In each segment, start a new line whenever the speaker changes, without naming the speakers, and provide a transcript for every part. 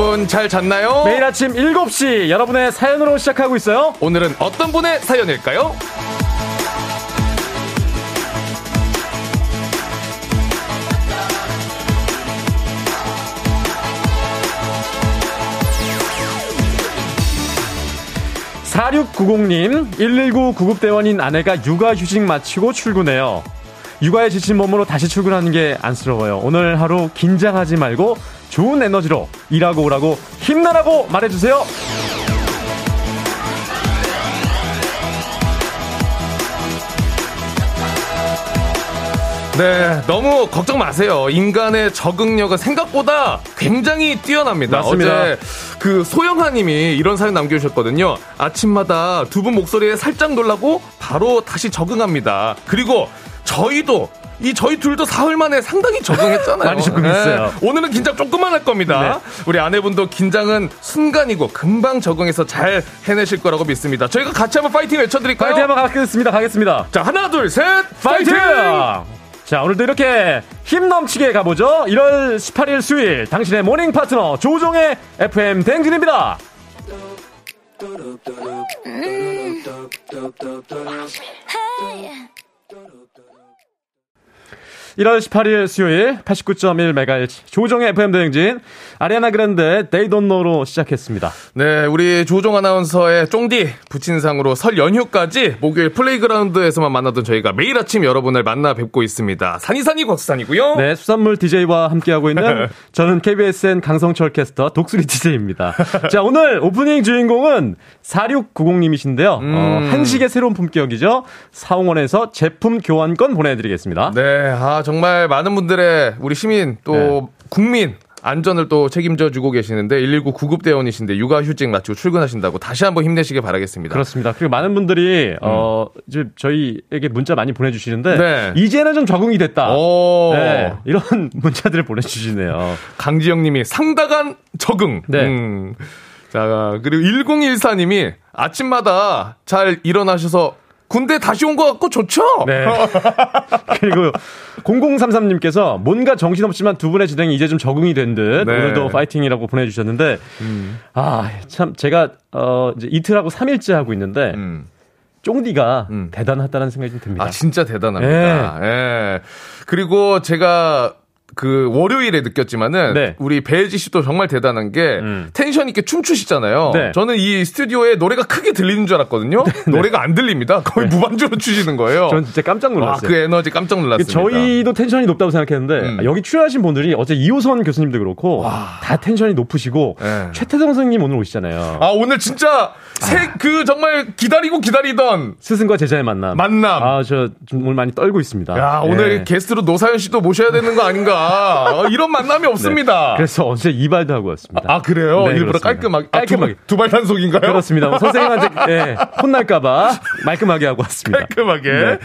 여러분 잘 잤나요?
매일 아침 7시 여러분의 사연으로 시작하고 있어요.
오늘은 어떤 분의 사연일까요?
4690님, 119 구급대원인 아내가 육아휴직 마치고 출근해요. 육아에 지친 몸으로 다시 출근하는 게 안쓰러워요. 오늘 하루 긴장하지 말고 좋은 에너지로 일하고 오라고 힘내라고 말해주세요.
네, 너무 걱정 마세요. 인간의 적응력은 생각보다 굉장히 뛰어납니다.
맞습니다.
어제 그 소영아님이 이런 사연 남겨주셨거든요. 아침마다 두 분 목소리에 살짝 놀라고 바로 다시 적응합니다. 그리고 저희도 이 저희 둘도 사흘 만에 상당히 적응했잖아요.
많이 적응했어요.
네, 오늘은 긴장 조금만 할 겁니다. 우리 아내분도 긴장은 순간이고 금방 적응해서 잘 해내실 거라고 믿습니다. 저희가 같이 한번 파이팅 외쳐드릴까요?
파이팅 한번 가겠습니다. 가겠습니다.
자, 하나, 둘, 셋,
파이팅!
파이팅!
자, 오늘도 이렇게 힘 넘치게 가보죠. 1월 18일 수요일 당신의 morning 파트너 조우종의 FM 대행진입니다. 1월 18일 수요일 89.1MHz 조우종의 FM 대행진 아리아나 They Don't Know로 시작했습니다.
네, 우리 조우종 아나운서의 쫑디 부친상으로 설 연휴까지 목요일 플레이그라운드에서만 만나던 저희가 매일 아침 여러분을 만나 뵙고 있습니다. 산이산이 곽수산이고요.
네, 수산물 DJ와 함께하고 있는 저는 KBSN 강성철 캐스터 독수리 DJ입니다. 자, 오늘 오프닝 주인공은 4690님이신데요.
음.
어, 한식의 새로운 품격이죠. 사홍원에서 제품 교환권 보내드리겠습니다.
네, 아 정말 많은 분들의 우리 시민 또
네.
국민 안전을 또 책임져 주고 계시는데 119 구급 대원이신데 육아휴직 마치고 출근하신다고 다시 한번 힘내시길 바라겠습니다.
그렇습니다. 그리고 많은 분들이 어 이제 저희에게 문자 많이 보내주시는데
음. 네.
이제는 좀 적응이 됐다.
오,
네, 이런 문자들을 보내주시네요.
강지영님이 상당한 적응.
네.
음. 자 그리고 1014님이 아침마다 잘 일어나셔서 군대 다시 온 것 같고 좋죠.
네. 그리고 0033님께서 뭔가 정신없지만 두 분의 진행이 이제 좀 적응이 된듯
네.
오늘도 파이팅이라고 보내주셨는데 아참 제가 어 이제 이틀하고 3일째 하고 있는데
음.
쫑디가
음.
대단하다는 생각이 좀 듭니다.
아 진짜 대단합니다. 예. 그리고 제가 그 월요일에 느꼈지만은
네.
우리 배지 씨도 정말 대단한 게
음.
텐션 있게 춤추시잖아요.
네.
저는 이 스튜디오에 노래가 크게 들리는 줄 알았거든요. 노래가 안 들립니다. 거의 무반주로 추시는 거예요.
전 진짜 깜짝
와,
놀랐어요.
그 에너지 깜짝 놀랐습니다.
저희도 텐션이 높다고 생각했는데
음.
여기 출연하신 분들이 어제 이호선 교수님도 그렇고 다 텐션이 높으시고
네.
최태성 선생님 오늘 오시잖아요.
아 오늘 진짜 새그 정말 기다리고 기다리던
스승과 제자의 만남.
만남.
아저 오늘 많이 떨고 있습니다.
야 오늘
예.
게스트로 노사연 씨도 모셔야 되는 거 아닌가? 어, 이런 만남이 없습니다.
네. 그래서 어제 이발도 하고 왔습니다.
아 그래요?
네,
일부러. 깔끔하게
깔끔하게.
아, 두, 발 단속인가요?
그렇습니다. 뭐 선생님한테 예, 혼날까봐 말끔하게 하고 왔습니다.
깔끔하게.
네.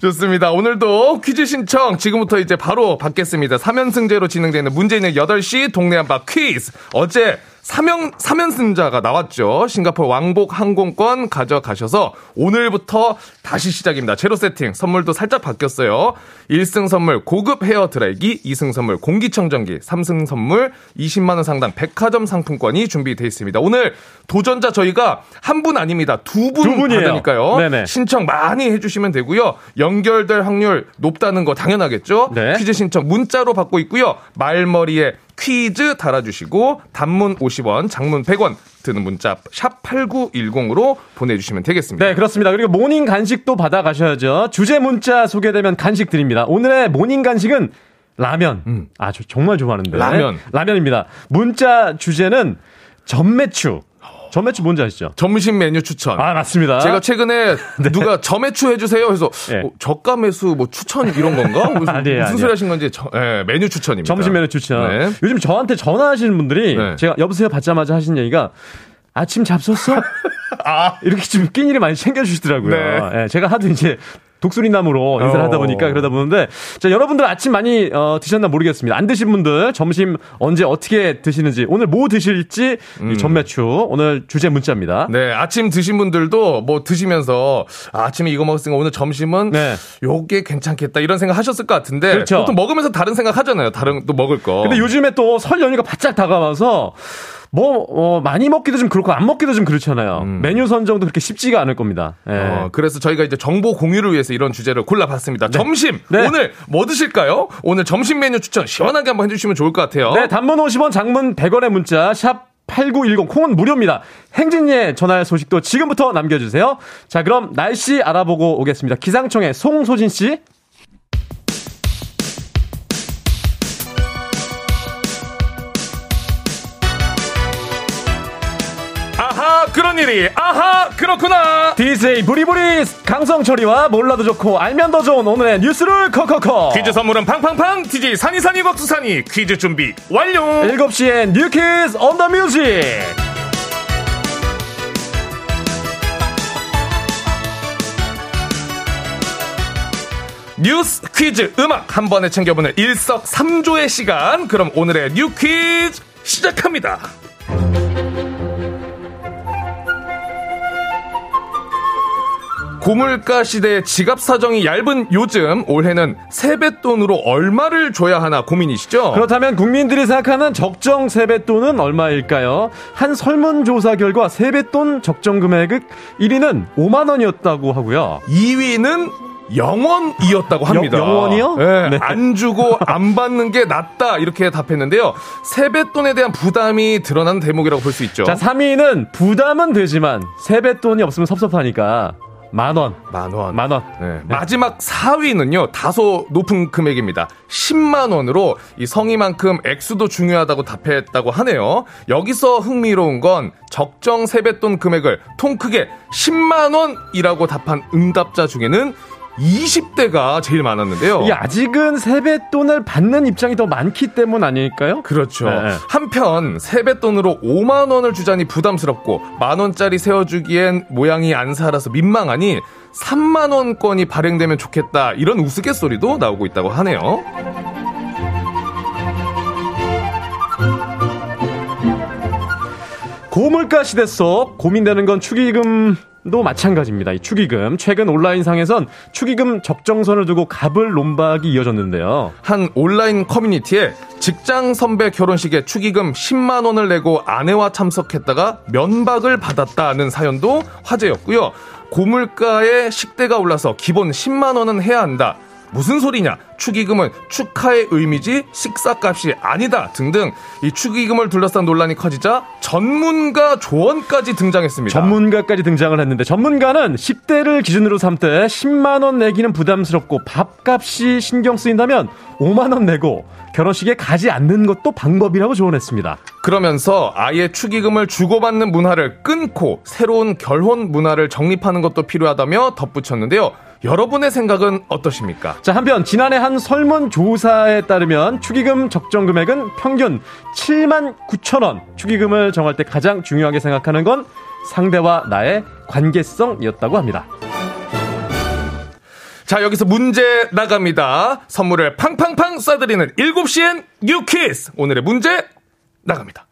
좋습니다. 오늘도 퀴즈 신청 지금부터 이제 바로 받겠습니다. 3연승제로 진행되는 문제는 8시 동네 한바 퀴즈. 어제 3연, 3연승자가 나왔죠. 싱가포르 왕복 항공권 가져가셔서 오늘부터 다시 시작입니다. 제로 세팅. 선물도 살짝 바뀌었어요. 1승 선물 고급 헤어 드라이기, 2승 선물 공기청정기, 3승 선물 20만원 상당 백화점 상품권이 준비되어 있습니다. 오늘 도전자 저희가 한 분 아닙니다. 두분
두.
받으니까요.
네네.
신청 많이 해주시면 되고요. 연결될 확률 높다는 거 당연하겠죠.
네.
퀴즈 신청 문자로 받고 있고요. 말머리에 퀴즈 달아주시고 단문 50원, 장문 100원 드는 문자 샵 8910으로 보내주시면 되겠습니다.
네, 그렇습니다. 그리고 모닝 간식도 받아가셔야죠. 주제 문자 소개되면 간식 드립니다. 오늘의 모닝 간식은 라면. 아, 저 정말 좋아하는데.
음. 라면.
라면입니다. 문자 주제는 전매추. 전매추 뭔지 아시죠?
점심 메뉴 추천.
아, 맞습니다.
제가 최근에 누가 점매추 해주세요 해서
네.
어, 저가 매수 뭐 추천 이런 건가? 무슨,
아니에요,
무슨
아니에요.
소리 하신 건지 저- 예, 메뉴 추천입니다.
점심 메뉴 추천.
네.
요즘 저한테 전화하시는 분들이
네.
제가 여보세요 받자마자 하신 얘기가 아침 잡섰어?
아.
이렇게 좀 끼니를 많이 챙겨주시더라고요.
네.
예, 제가 하도 이제 독수리나무로 인사를 하다 보니까
어.
그러다 보는데 자 여러분들 아침 많이 어, 드셨나 모르겠습니다. 안 드신 분들 점심 언제 어떻게 드시는지 오늘 뭐 드실지 이 전매추 오늘 주제 문자입니다.
네, 아침 드신 분들도 뭐 드시면서 아, 아침에 이거 먹었으니까 오늘 점심은
네.
요게 괜찮겠다 이런 생각 하셨을 것 같은데
그렇죠.
보통 먹으면서 다른 생각 하잖아요. 다른 또 먹을 거.
근데 요즘에 또 설 연휴가 바짝 다가와서 뭐 어, 많이 먹기도 좀 그렇고 안 먹기도 좀 그렇잖아요. 메뉴 선정도 그렇게 쉽지가 않을 겁니다. 예.
어, 그래서 저희가 이제 정보 공유를 위해서 이런 주제를 골라봤습니다. 점심
네.
오늘 뭐 드실까요? 오늘 점심 메뉴 추천 시원하게 한번 해주시면 좋을 것 같아요.
네, 단문 50원, 장문 100원의 문자 샵 8910 콩은 무료입니다. 행진이의 전화할 소식도 지금부터 남겨주세요. 자, 그럼 날씨 알아보고 오겠습니다. 기상청의 송소진 씨.
그런 일이 아하 그렇구나.
DJ 부리부리 강성철이와 몰라도 좋고 알면 더 좋은 오늘의 뉴스를 커커커.
퀴즈 선물은 팡팡팡 DJ 산이산이 곽수산이 퀴즈 준비 완료.
7시엔 New Quiz on the Music.
뉴스 퀴즈 음악 한 번에 챙겨보는 일석삼조의 시간 그럼 오늘의 New Quiz 시작합니다 고물가 시대의 지갑 사정이 얇은 요즘 올해는 세뱃돈으로 얼마를 줘야 하나 고민이시죠?
그렇다면 국민들이 생각하는 적정 세뱃돈은 얼마일까요? 한 설문조사 결과 세뱃돈 적정 금액은 1위는 5만 원이었다고 하고요.
2위는 영원이었다고 합니다.
영- 영원이요?
네,
네.
안 주고 안 받는 게 낫다 이렇게 답했는데요. 세뱃돈에 대한 부담이 드러난 대목이라고 볼 수 있죠.
자, 3위는 부담은 되지만 세뱃돈이 없으면 섭섭하니까 만 원.
만 원.
만 원.
네, 마지막 4위는요, 다소 높은 금액입니다. 10만 원으로 이 성의만큼 액수도 중요하다고 답했다고 하네요. 여기서 흥미로운 건 적정 세뱃돈 금액을 통 크게 10만 원이라고 답한 응답자 중에는 20대가 제일 많았는데요.
이게 아직은 세뱃돈을 받는 입장이 더 많기 때문 아닐까요?
그렇죠.
네.
한편 세뱃돈으로 5만 원을 주자니 부담스럽고 만 원짜리 세워주기엔 모양이 안 살아서 민망하니 3만 원권이 발행되면 좋겠다 이런 우스갯소리도 나오고 있다고 하네요.
고물가 시대 속 고민되는 건 축의금 도 마찬가지입니다. 이 축의금 최근 온라인상에선 축의금 적정선을 두고 갑을 논박이 이어졌는데요.
한 온라인 커뮤니티에 직장 선배 결혼식에 축의금 10만 원을 내고 아내와 참석했다가 면박을 받았다는 사연도 화제였고요. 고물가에 식대가 올라서 기본 10만 원은 해야 한다. 무슨 소리냐? 축의금은 축하의 의미지 식사값이 아니다 등등 이 축의금을 둘러싼 논란이 커지자 전문가 조언까지 등장했습니다.
전문가까지 등장을 했는데 전문가는 10대를 기준으로 삼 때 10만 원 내기는 부담스럽고 밥값이 신경 쓰인다면 5만 원 내고 결혼식에 가지 않는 것도 방법이라고 조언했습니다.
그러면서 아예 축의금을 주고받는 문화를 끊고 새로운 결혼 문화를 정립하는 것도 필요하다며 덧붙였는데요. 여러분의 생각은 어떠십니까?
자, 한편 지난해 한 설문조사에 따르면 축의금 적정 금액은 평균 7만 9천 원. 축의금을 정할 때 가장 중요하게 생각하는 건 상대와 나의 관계성이었다고 합니다.
자, 여기서 문제 나갑니다. 선물을 팡팡팡 쏴드리는 7시엔 뉴키스! 오늘의 문제 나갑니다.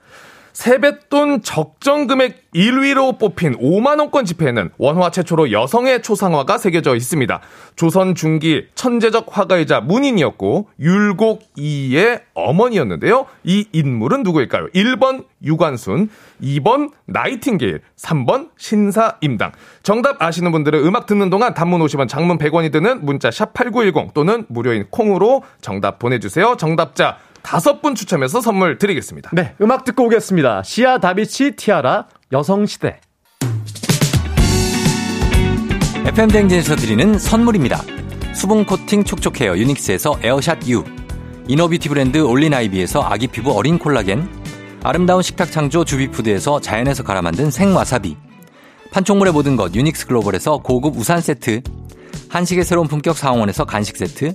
세뱃돈 적정 금액 1위로 뽑힌 5만원권 지폐에는 원화 최초로 여성의 초상화가 새겨져 있습니다. 조선 중기 천재적 화가이자 문인이었고, 율곡 이의 어머니였는데요. 이 인물은 누구일까요? 1번 유관순, 2번 나이팅게일, 3번 신사임당. 정답 아시는 분들은 음악 듣는 동안 단문 50원, 장문 100원이 드는 문자 샵8910 또는 무료인 콩으로 정답 보내주세요. 정답자 다섯 분 추첨해서 선물 드리겠습니다.
네, 음악 듣고 오겠습니다. 시아 다비치 티아라 여성시대.
FM 댕진에서 드리는 선물입니다. 수분 코팅 촉촉 헤어 유닉스에서 에어샷 U 이너비티 브랜드 올린아이비에서 아기 피부 어린 콜라겐 아름다운 식탁 창조 주비푸드에서 자연에서 갈아 만든 생와사비 판촉물의 모든 것 유닉스 글로벌에서 고급 우산 세트 한식의 새로운 품격 상황원에서 간식 세트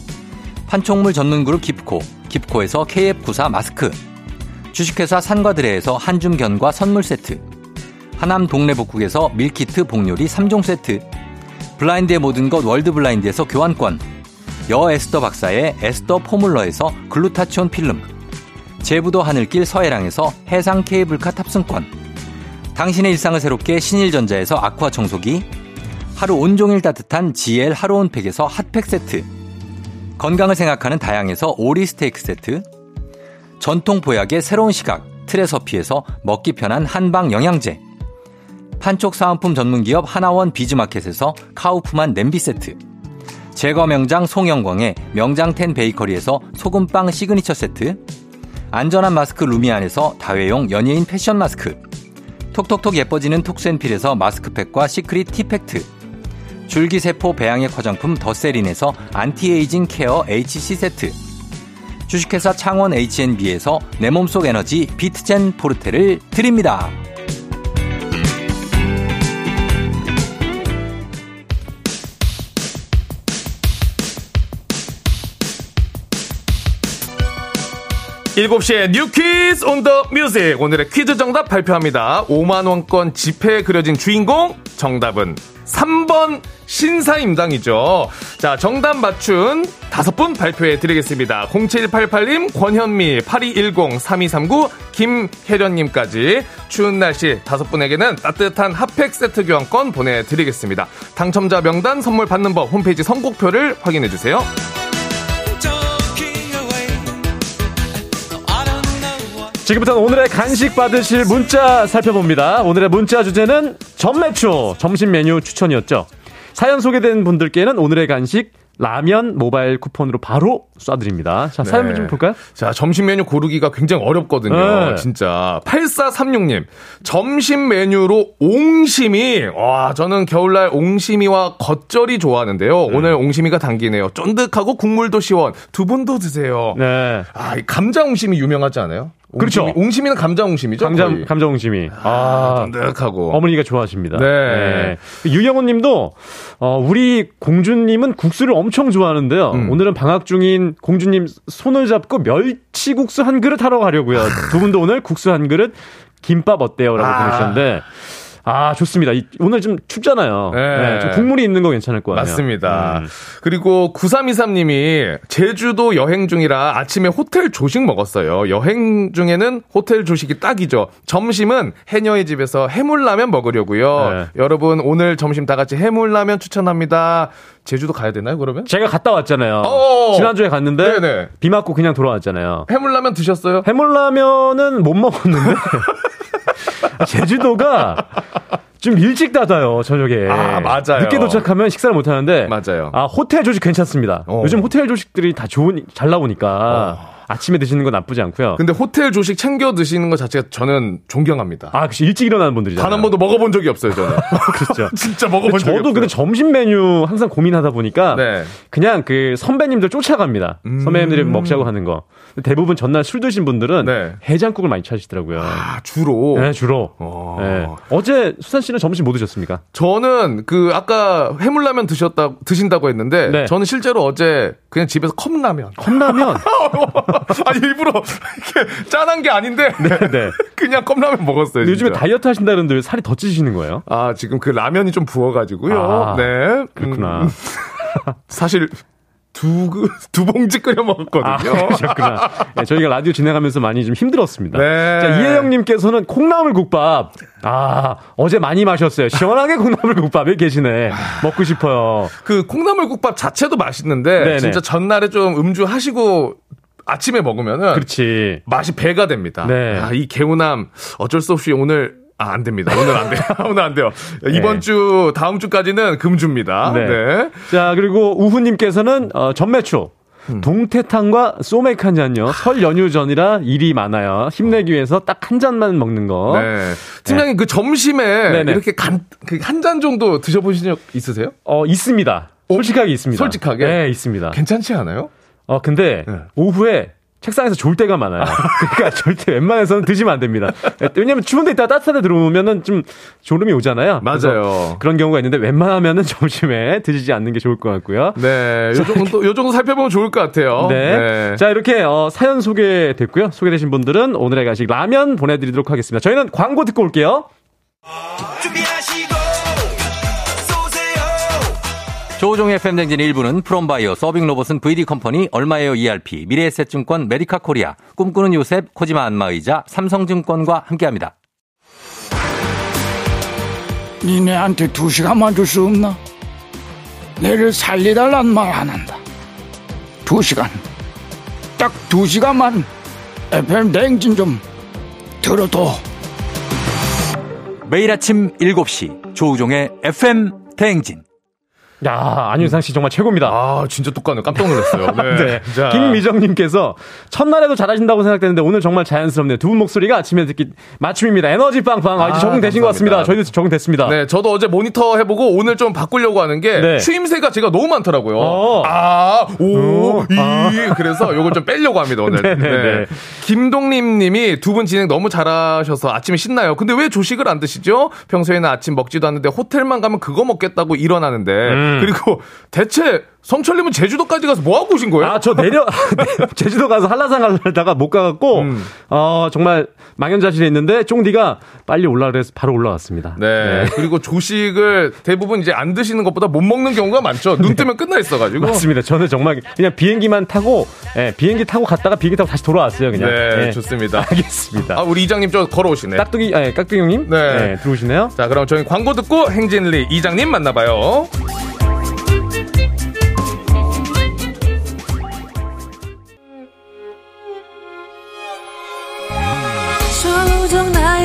판촉물 전문 그룹 깁코, 깁코에서 KF94 마스크, 주식회사 산과드레에서 한줌견과 선물 세트, 하남 동래복국에서 밀키트 복요리 3종 세트, 블라인드의 모든 것 월드블라인드에서 교환권, 여 에스더 박사의 에스더 포뮬러에서 글루타치온 필름, 제부도 하늘길 서해랑에서 해상 케이블카 탑승권, 당신의 일상을 새롭게 신일전자에서 아쿠아 청소기, 하루 온종일 따뜻한 GL 하루 온팩에서 핫팩 세트, 건강을 생각하는 다양에서 오리 스테이크 세트, 전통 보약의 새로운 시각 트레서피에서 먹기 편한 한방 영양제, 판촉 사은품 전문기업 하나원 비즈마켓에서 카우프만 냄비 세트, 제과 명장 송영광의 명장텐 베이커리에서 소금빵 시그니처 세트, 안전한 마스크 루미안에서 다회용 연예인 패션 마스크, 톡톡톡 예뻐지는 톡센필에서 마스크팩과 시크릿 티팩트, 줄기세포 배양액 화장품 더세린에서 anti-aging care HC 세트, 주식회사 창원 H&B에서 내 몸속 에너지 비트젠 포르테를 드립니다.
일곱 시에 New Quiz on the Music 오늘의 퀴즈 정답 발표합니다. 5만원권 지폐에 그려진 주인공 정답은 3번 신사임당이죠. 자, 정답 맞춘 다섯 분 발표해 드리겠습니다. 0788님, 권현미, 8210, 3239, 김혜련님까지 추운 날씨 다섯 분에게는 따뜻한 핫팩 세트 교환권 보내드리겠습니다. 당첨자 명단 선물 받는 법 홈페이지 선곡표를 확인해 주세요.
지금부터 오늘의 간식 받으실 문자 살펴봅니다. 오늘의 문자 주제는 전매추 점심 메뉴 추천이었죠. 사연 소개된 분들께는 오늘의 간식 라면 모바일 쿠폰으로 바로 쏴드립니다. 자, 사연 네. 좀 볼까요?
자, 점심 메뉴 고르기가 굉장히 어렵거든요. 네. 진짜. 8436님. 점심 메뉴로 옹심이. 와, 저는 겨울날 옹심이와 겉절이 좋아하는데요. 음. 오늘 옹심이가 당기네요. 쫀득하고 국물도 시원. 두 분도 드세요. 네. 아, 감자 옹심이 유명하지 않아요?
그렇죠.
옹심이, 는 감자 옹심이죠.
감자 거의. 감자 옹심이.
아, 쫀득하고.
어머니가 좋아하십니다. 네. 네. 유영훈 님도 어, 우리 공주님은 국수를 엄청 좋아하는데요. 음. 오늘은 방학 중인 공주님 손을 잡고 멸치국수 한 그릇 하러 가려고요. 두 분도 오늘 국수 한 그릇 김밥 어때요? 라고 아. 보내주셨는데 아, 좋습니다. 오늘 좀 춥잖아요. 네. 네, 좀 국물이 있는 거 괜찮을 것 같아요.
맞습니다. 음. 그리고 9323님이 제주도 여행 중이라 아침에 호텔 조식 먹었어요. 여행 중에는 호텔 조식이 딱이죠. 점심은 해녀의 집에서 해물라면 먹으려고요. 네. 여러분, 오늘 점심 다 같이 해물라면 추천합니다. 제주도 가야 되나요, 그러면?
제가 갔다 왔잖아요. 어어. 지난주에 갔는데 네네. 비 맞고 그냥 돌아왔잖아요.
해물라면 드셨어요?
해물라면은 못 먹었는데. 제주도가 좀 일찍 닫아요, 저녁에.
아, 맞아요.
늦게 도착하면 식사를 못 하는데.
맞아요.
아, 호텔 조식 괜찮습니다. 어. 요즘 호텔 조식들이 다 좋은, 잘 나오니까. 어. 아침에 드시는 건 나쁘지 않고요.
근데 호텔 조식 챙겨 드시는 것 자체가 저는 존경합니다.
아, 그치. 일찍 일어나는 분들이잖아요.
단 한 번도 먹어본 적이 없어요, 저는.
그렇죠.
진짜 먹어본 적이
저도 근데 점심 메뉴 항상 고민하다 보니까 네. 그냥 그 선배님들 쫓아갑니다. 음... 선배님들이 먹자고 하는 거. 대부분 전날 술 드신 분들은 네. 해장국을 많이 찾으시더라고요.
아, 주로?
네, 주로. 어... 네. 어제 수산 씨는 점심 뭐 드셨습니까?
저는 그 아까 해물라면 드셨다 드신다고 했는데 네. 저는 실제로 어제 그냥 집에서 컵라면.
컵라면?
아니 일부러 이렇게 짠한 게 아닌데 네, 네. 그냥 컵라면 먹었어요.
요즘에 다이어트 하신다는데 왜 살이 더 찌시는 거예요?
아 지금 그 라면이 좀 부어가지고요. 아, 네,
그렇구나.
음, 사실 두, 두 봉지 끓여 먹었거든요. 아,
그러셨구나. 네, 저희가 라디오 진행하면서 많이 좀 힘들었습니다. 네. 자, 이혜영님께서는 콩나물 국밥. 아, 어제 많이 마셨어요. 시원하게 콩나물 국밥에 계시네. 먹고 싶어요.
그 콩나물 국밥 자체도 맛있는데, 네네. 진짜 전날에 좀 음주하시고 아침에 먹으면은.
그렇지.
맛이 배가 됩니다. 네. 아, 이 개운함 어쩔 수 없이 오늘 아, 안 됩니다. 오늘 안 돼요. 오늘 안 돼요. 이번 네. 주, 다음 주까지는 금주입니다. 네. 네.
자, 그리고 우후님께서는, 어, 전매추. 음. 동태탕과 소맥 한 잔요. 설 연휴 전이라 일이 많아요. 힘내기 위해서 딱 한 잔만 먹는 거. 네.
팀장님 네. 그 점심에 네네. 이렇게 간, 그한잔 정도 드셔보신 적 있으세요?
어, 있습니다. 솔직하게 있습니다.
솔직하게?
네, 있습니다.
괜찮지 않아요?
어, 근데
네.
오후에 책상에서 졸 때가 많아요. 그러니까 절대 웬만해서는 드시면 안 됩니다. 왜냐면 추운 데 있다가 따뜻한 데 들어오면은 좀 졸음이 오잖아요.
맞아요.
그런 경우가 있는데 웬만하면은 점심에 드시지 않는 게 좋을 것 같고요.
네, 요 정도 또, 요 정도 살펴보면 좋을 것 같아요.
네. 자, 이렇게 어, 사연 소개됐고요. 소개되신 분들은 오늘의 간식 라면 보내드리도록 하겠습니다. 저희는 광고 듣고 올게요.
준비하시고
조우종의 FM대행진 1부는 프롬바이오, 서빙 로봇은 VD 컴퍼니, 얼마에요 ERP, 미래에셋증권, 메디카 코리아, 꿈꾸는 요셉, 코지마 안마의자, 삼성증권과 함께합니다.
니네한테 두 시간만 줄 수 없나? 내를 살리달란 말 안 한다. 두 시간. 딱 두 시간만 FM 냉진 좀 들어도.
매일 아침 7시 조우종의 FM 대행진.
야, 안윤상 씨 정말 최고입니다.
아, 진짜 똑같네. 깜짝 놀랐어요. 네.
네.
자.
김미정님께서 첫날에도 잘하신다고 생각되는데 오늘 정말 자연스럽네요. 두 분 목소리가 아침에 듣기 맞춤입니다. 에너지 빵빵. 아, 이제
아,
적응되신 것 같습니다. 저희도 적응됐습니다.
네, 저도 어제 모니터 해보고 오늘 좀 바꾸려고 하는 게
네.
추임새가 제가 너무 많더라고요.
어.
아, 오,
어,
이.
아.
그래서 요걸 좀 빼려고 합니다, 오늘.
네네네.
김동림 님이 두 분 진행 너무 잘하셔서 아침에 신나요. 근데 왜 조식을 안 드시죠? 평소에는 아침 먹지도 않는데 호텔만 가면 그거 먹겠다고 일어나는데.
음.
그리고 대체 성철님은 제주도까지 가서 뭐 하고 오신 거예요?
아, 저 내려, 제주도 가서 한라산 가려다가 못 가갖고,
음.
어, 정말 망연자실해 있는데, 쫑디가 빨리 올라 그래서 바로 올라왔습니다.
네. 그리고 조식을 대부분 이제 안 드시는 것보다 못 먹는 경우가 많죠. 눈 뜨면 끝나 있어가지고.
맞습니다. 저는 정말 그냥 비행기만 타고, 예, 비행기 타고 갔다가 비행기 타고 다시 돌아왔어요, 그냥.
네,
예.
좋습니다.
알겠습니다.
아, 우리 이장님 저 걸어오시네.
깍두기, 예, 깍두기 형님?
네.
들어오시네요.
자, 그럼 저희 광고 듣고 행진리 이장님 만나봐요.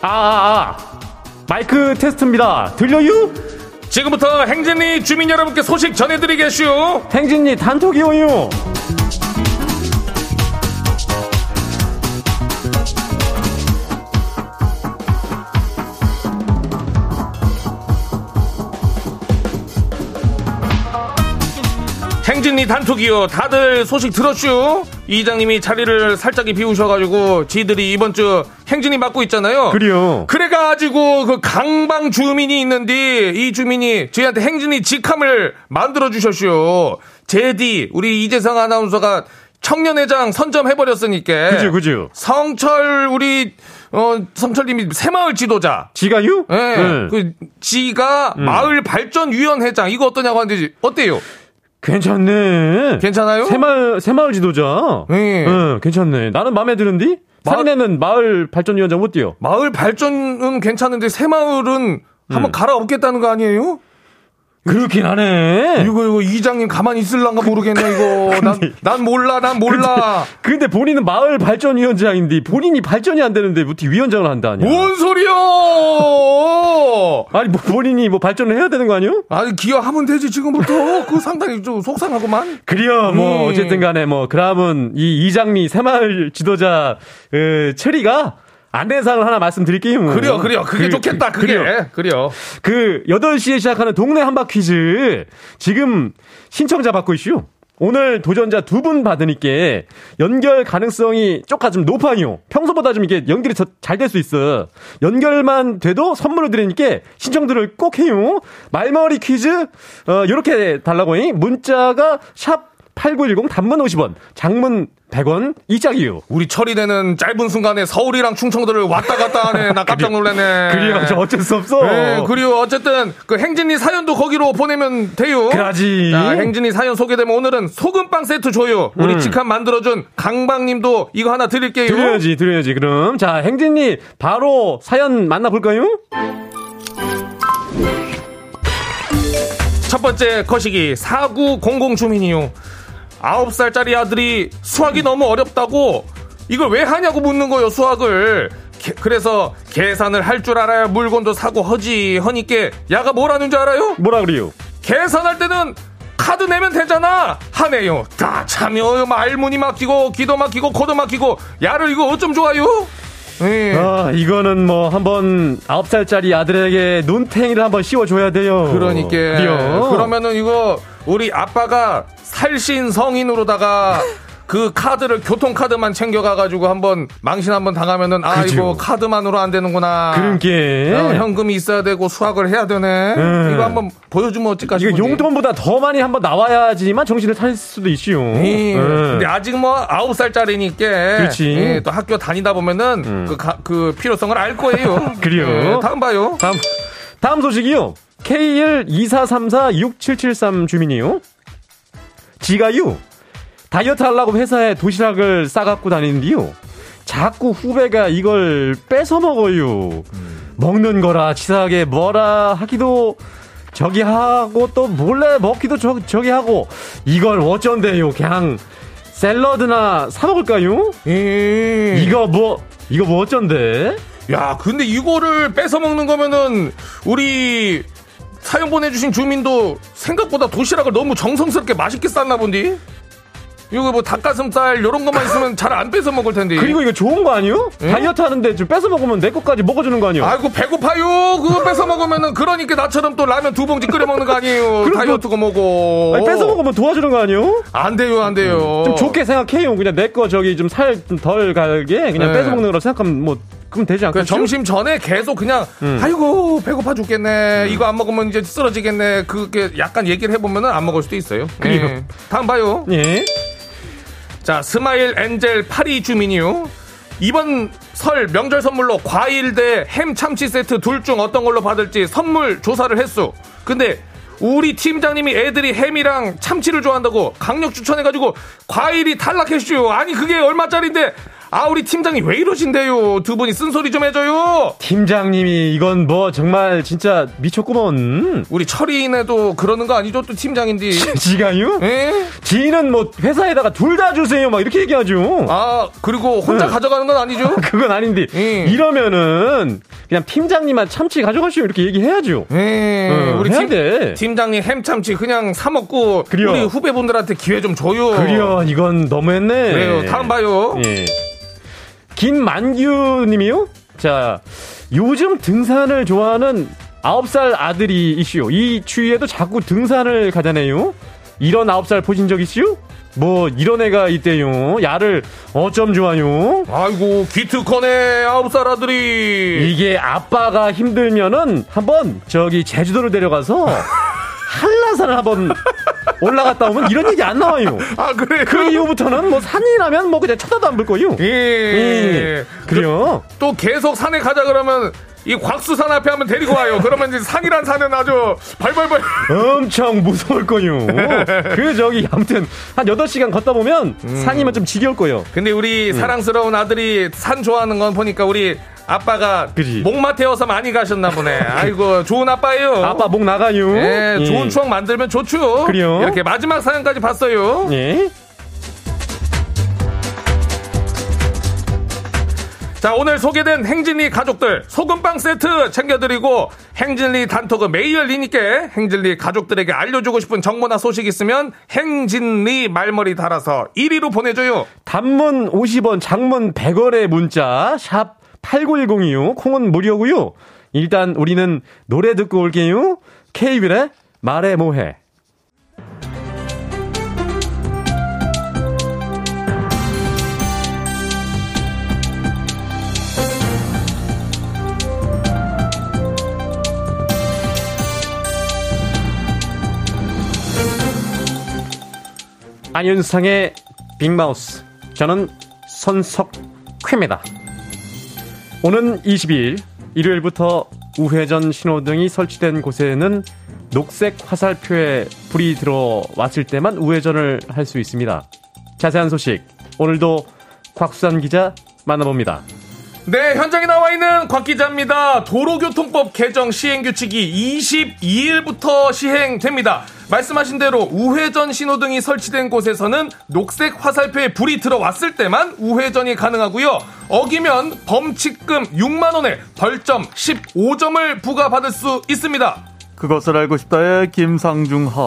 아, 아, 아. 마이크 테스트입니다. 들려요?
지금부터 행진리 주민 여러분께 소식 전해드리겠슈.
행진이 단톡이오요.
행진리 단톡이요. 다들 소식 들었슈? 이장님이 자리를 살짝 비우셔가지고 지들이 이번 주 행진이 맡고 있잖아요.
그래요.
그래가지고 그 강방 주민이 있는데 이 주민이 저희한테 행진이 직함을 만들어 주셨슈. 제디 우리 이재성 아나운서가 청년회장 선점해버렸으니까.
그죠, 그죠.
성철 우리 어 성철님이 새마을 지도자.
지가요?
예.
네.
그 지가 마을 발전 위원회장 이거 어떠냐고 하는데 어때요?
괜찮네.
괜찮아요?
새마을, 새마을 지도자.
예.
응, 괜찮네. 나는 마음에 드는디?
마-
사인에는 마을 발전위원장 못 뛰어.
마을 발전은 괜찮은데 새마을은 한번 갈아엎겠다는 거 아니에요?
그렇긴 하네.
이거 이거 이장님 가만히 있을란가 모르겠네 이거. 난, 난 몰라 난 몰라.
근데 본인은 마을 발전 위원장인데 본인이 발전이 안 되는데 어떻게 위원장을 한다냐?
뭔 소리야?
아니 뭐 본인이 뭐 발전을 해야 되는 거 아니요?
아니 기여하면 되지 지금부터. 그거 상당히 좀 속상하구만.
그래요. 뭐
음.
어쨌든 간에 뭐 그러면 이 이장미 새마을 지도자 어, 체리가 안내사항을 하나 말씀드릴게요.
그래요 그래요 그게
그,
좋겠다
그,
그게
그래요.
그래요.
그 8시에 시작하는 동네 한바 퀴즈 지금 신청자 받고 있슈. 오늘 도전자 두 분 받으니까 연결 가능성이 조금 좀 높아요. 평소보다 좀 이게 연결이 잘될 수 있어. 연결만 돼도 선물을 드리니까 신청들을 꼭 해요. 말머리 퀴즈 어 요렇게 달라고 해. 문자가 샵 8910 단문 50원, 장문 100원 이 짝이요.
우리 처리되는 짧은 순간에 서울이랑 충청도를 왔다 갔다 하네. 나 깜짝 놀랐네.
그래요. 저 어쩔 수 없어.
네, 그리고 어쨌든 그 행진이 사연도 거기로 보내면 돼요.
그러지.
자, 행진이 사연 소개되면 오늘은 소금빵 세트 줘요. 우리
음.
직함 만들어준 강방님도 이거 하나 드릴게요.
드려야지, 드려야지. 그럼 자, 행진님 바로 사연 만나볼까요?
첫 번째 거시기 4900 주민이요. 아홉 살짜리 아들이 수학이 너무 어렵다고 이걸 왜 하냐고 묻는 거예요, 수학을. 게- 그래서 계산을 할 줄 알아야 물건도 사고 허지 허니께 야가 뭐라는 줄 알아요?
뭐라 그래요?
계산할 때는 카드 내면 되잖아 하네요 다 참여 말문이 막히고 귀도 막히고 코도 막히고 야를 이거 어쩜 좋아요 예.
아, 이거는 뭐 한번 아홉 살짜리 아들에게 눈탱이를 한번 씌워줘야 돼요.
그러니까. 그러면은 이거 우리 아빠가 살신 성인으로다가 그 카드를 교통카드만 챙겨가가지고 한번 망신 한번 당하면은 아
그죠.
이거 카드만으로 안 되는구나
그런 게
어, 현금이 있어야 되고 수학을 해야 되네
음.
이거 한번 보여주면
이거
싶은데
용돈보다 더 많이 한번 나와야지만 정신을 차릴 수도 있지요.
예.
예.
근데 아직 뭐 아홉 살짜리니까
그렇지. 음.
예, 또 학교 다니다 보면은 그, 가- 그 필요성을 알 거예요.
그래요.
예, 다음 봐요.
다음, 다음 소식이요. K124346773 주민이요. 지가요. 다이어트 하려고 회사에 도시락을 싸갖고 다니는데요. 자꾸 후배가 이걸 뺏어 먹어요. 먹는 거라 치사하게 뭐라 하기도 저기 하고 또 몰래 먹기도 저, 저기 하고 이걸 어쩐대요. 그냥 샐러드나 사 먹을까요?
예.
이거 뭐 이거 뭐 어쩐데?
야, 근데 이거를 뺏어 먹는 거면은 우리 사연 보내주신 주민도 생각보다 도시락을 너무 정성스럽게 맛있게 쌌나 본디. 이거 뭐 닭가슴살 요런 것만 있으면 잘 안 뺏어 먹을 텐데.
그리고 이거 좋은 거 아니요? 다이어트 하는데 좀 뺏어 먹으면 내 것까지 먹어주는 거 아니요?
아이고 배고파요. 그거 뺏어 먹으면은 그러니까 나처럼 또 라면 두 봉지 끓여 먹는 거 아니에요. 다이어트 거 먹어.
아니, 뺏어 먹으면 도와주는 거 아니요?
안 돼요, 안 돼요.
좀 좋게 생각해요. 그냥 내 거 저기 좀살좀덜 갈게 그냥
네.
뺏어 먹는 거라고 생각하면 뭐 그럼 되지
그
않겠죠?
점심 전에 계속 그냥
음.
아이고 배고파 죽겠네 이거 안 먹으면 이제 쓰러지겠네 그게 약간 얘기를 해보면은 안 먹을 수도 있어요.
그래요.
예. 다음 봐요.
예.
자 스마일 엔젤 파리 주민이요. 이번 설 명절 선물로 과일 대 햄 참치 세트 둘 중 어떤 걸로 받을지 선물 조사를 했어. 근데 우리 팀장님이 애들이 햄이랑 참치를 좋아한다고 강력 추천해가지고 과일이 탈락했슈. 아니 그게 얼마짜린데? 아 우리 팀장님 왜 이러신데요? 두 분이 쓴소리 좀 해줘요.
팀장님이 이건 뭐 정말 진짜 미쳤구먼.
우리 철이네도 그러는 거 아니죠? 또 팀장인데.
지가요?
예?
지는 뭐 회사에다가 둘 다 주세요 막 이렇게 얘기하죠.
아 그리고 혼자
네.
가져가는 건 아니죠?
그건 아닌데
예.
이러면은 그냥 팀장님만 참치 가져가시오 이렇게 얘기해야죠.
예.
어,
우리 팀,
돼.
팀장님 햄 참치 그냥 사 먹고
그래요.
우리 후배분들한테 기회 좀 줘요.
그래요 이건 너무했네.
그래요. 다음 봐요.
예. 김만규 님이요? 자, 요즘 등산을 좋아하는 9살 아들이 이슈요. 이 추위에도 자꾸 등산을 가잖아요. 이런 9살 보신 적 있슈? 뭐, 이런 애가 있대요. 야를 어쩜 좋아요?
아이고 기특하네 아홉 살 아들이.
이게 아빠가 힘들면은 한번 저기 제주도를 데려가서 한라산을 한번 올라갔다 오면 이런 얘기 안 나와요.
아 그래.
그 이후부터는 뭐 산이라면 뭐 그냥 쳐다도 안 볼 거요.
예.
예. 그래요.
또 계속 산에 가자 그러면 이 곽수산 앞에 한번 데리고 와요. 그러면 이제 산이란 산은 아주 발발발.
엄청 무서울 거요. 그 저기 아무튼 한 8시간 걷다 보면
음.
산이면 좀 지겨울 거요.
근데 우리 사랑스러운 아들이 산 좋아하는 건 보니까 우리 아빠가
그지.
목마 태워서 많이 가셨나 보네. 아이고 좋은 아빠예요.
아빠 목 나가요.
예,
예.
좋은 추억 만들면 좋죠.
그래요.
이렇게 마지막 사연까지 봤어요.
예.
자, 오늘 소개된 행진리 가족들 소금빵 세트 챙겨드리고 행진리 단톡은 매일 열리니까 행진리 가족들에게 알려주고 싶은 정보나 소식 있으면 행진리 말머리 달아서 1위로 보내줘요.
단문 50원, 장문 100원의 문자 샵 8910이요. 콩은 무료고요. 일단 우리는 노래 듣고 올게요. 케이블의 말해 뭐해. 안윤상의 빅마우스. 저는 손석회입니다. 오는 22일 일요일부터 우회전 신호등이 설치된 곳에는 녹색 화살표에 불이 들어왔을 때만 우회전을 할 수 있습니다. 자세한 소식 오늘도 곽수산 기자 만나봅니다.
네, 현장에 나와 있는 곽 기자입니다. 도로교통법 개정 시행 규칙이 22일부터 시행됩니다. 말씀하신 대로 우회전 신호등이 설치된 곳에서는 녹색 화살표에 불이 들어왔을 때만 우회전이 가능하고요. 어기면 범칙금 6만 원에 벌점 15점을 부과받을 수 있습니다.
그것을 알고 싶다의 김상중하입니다.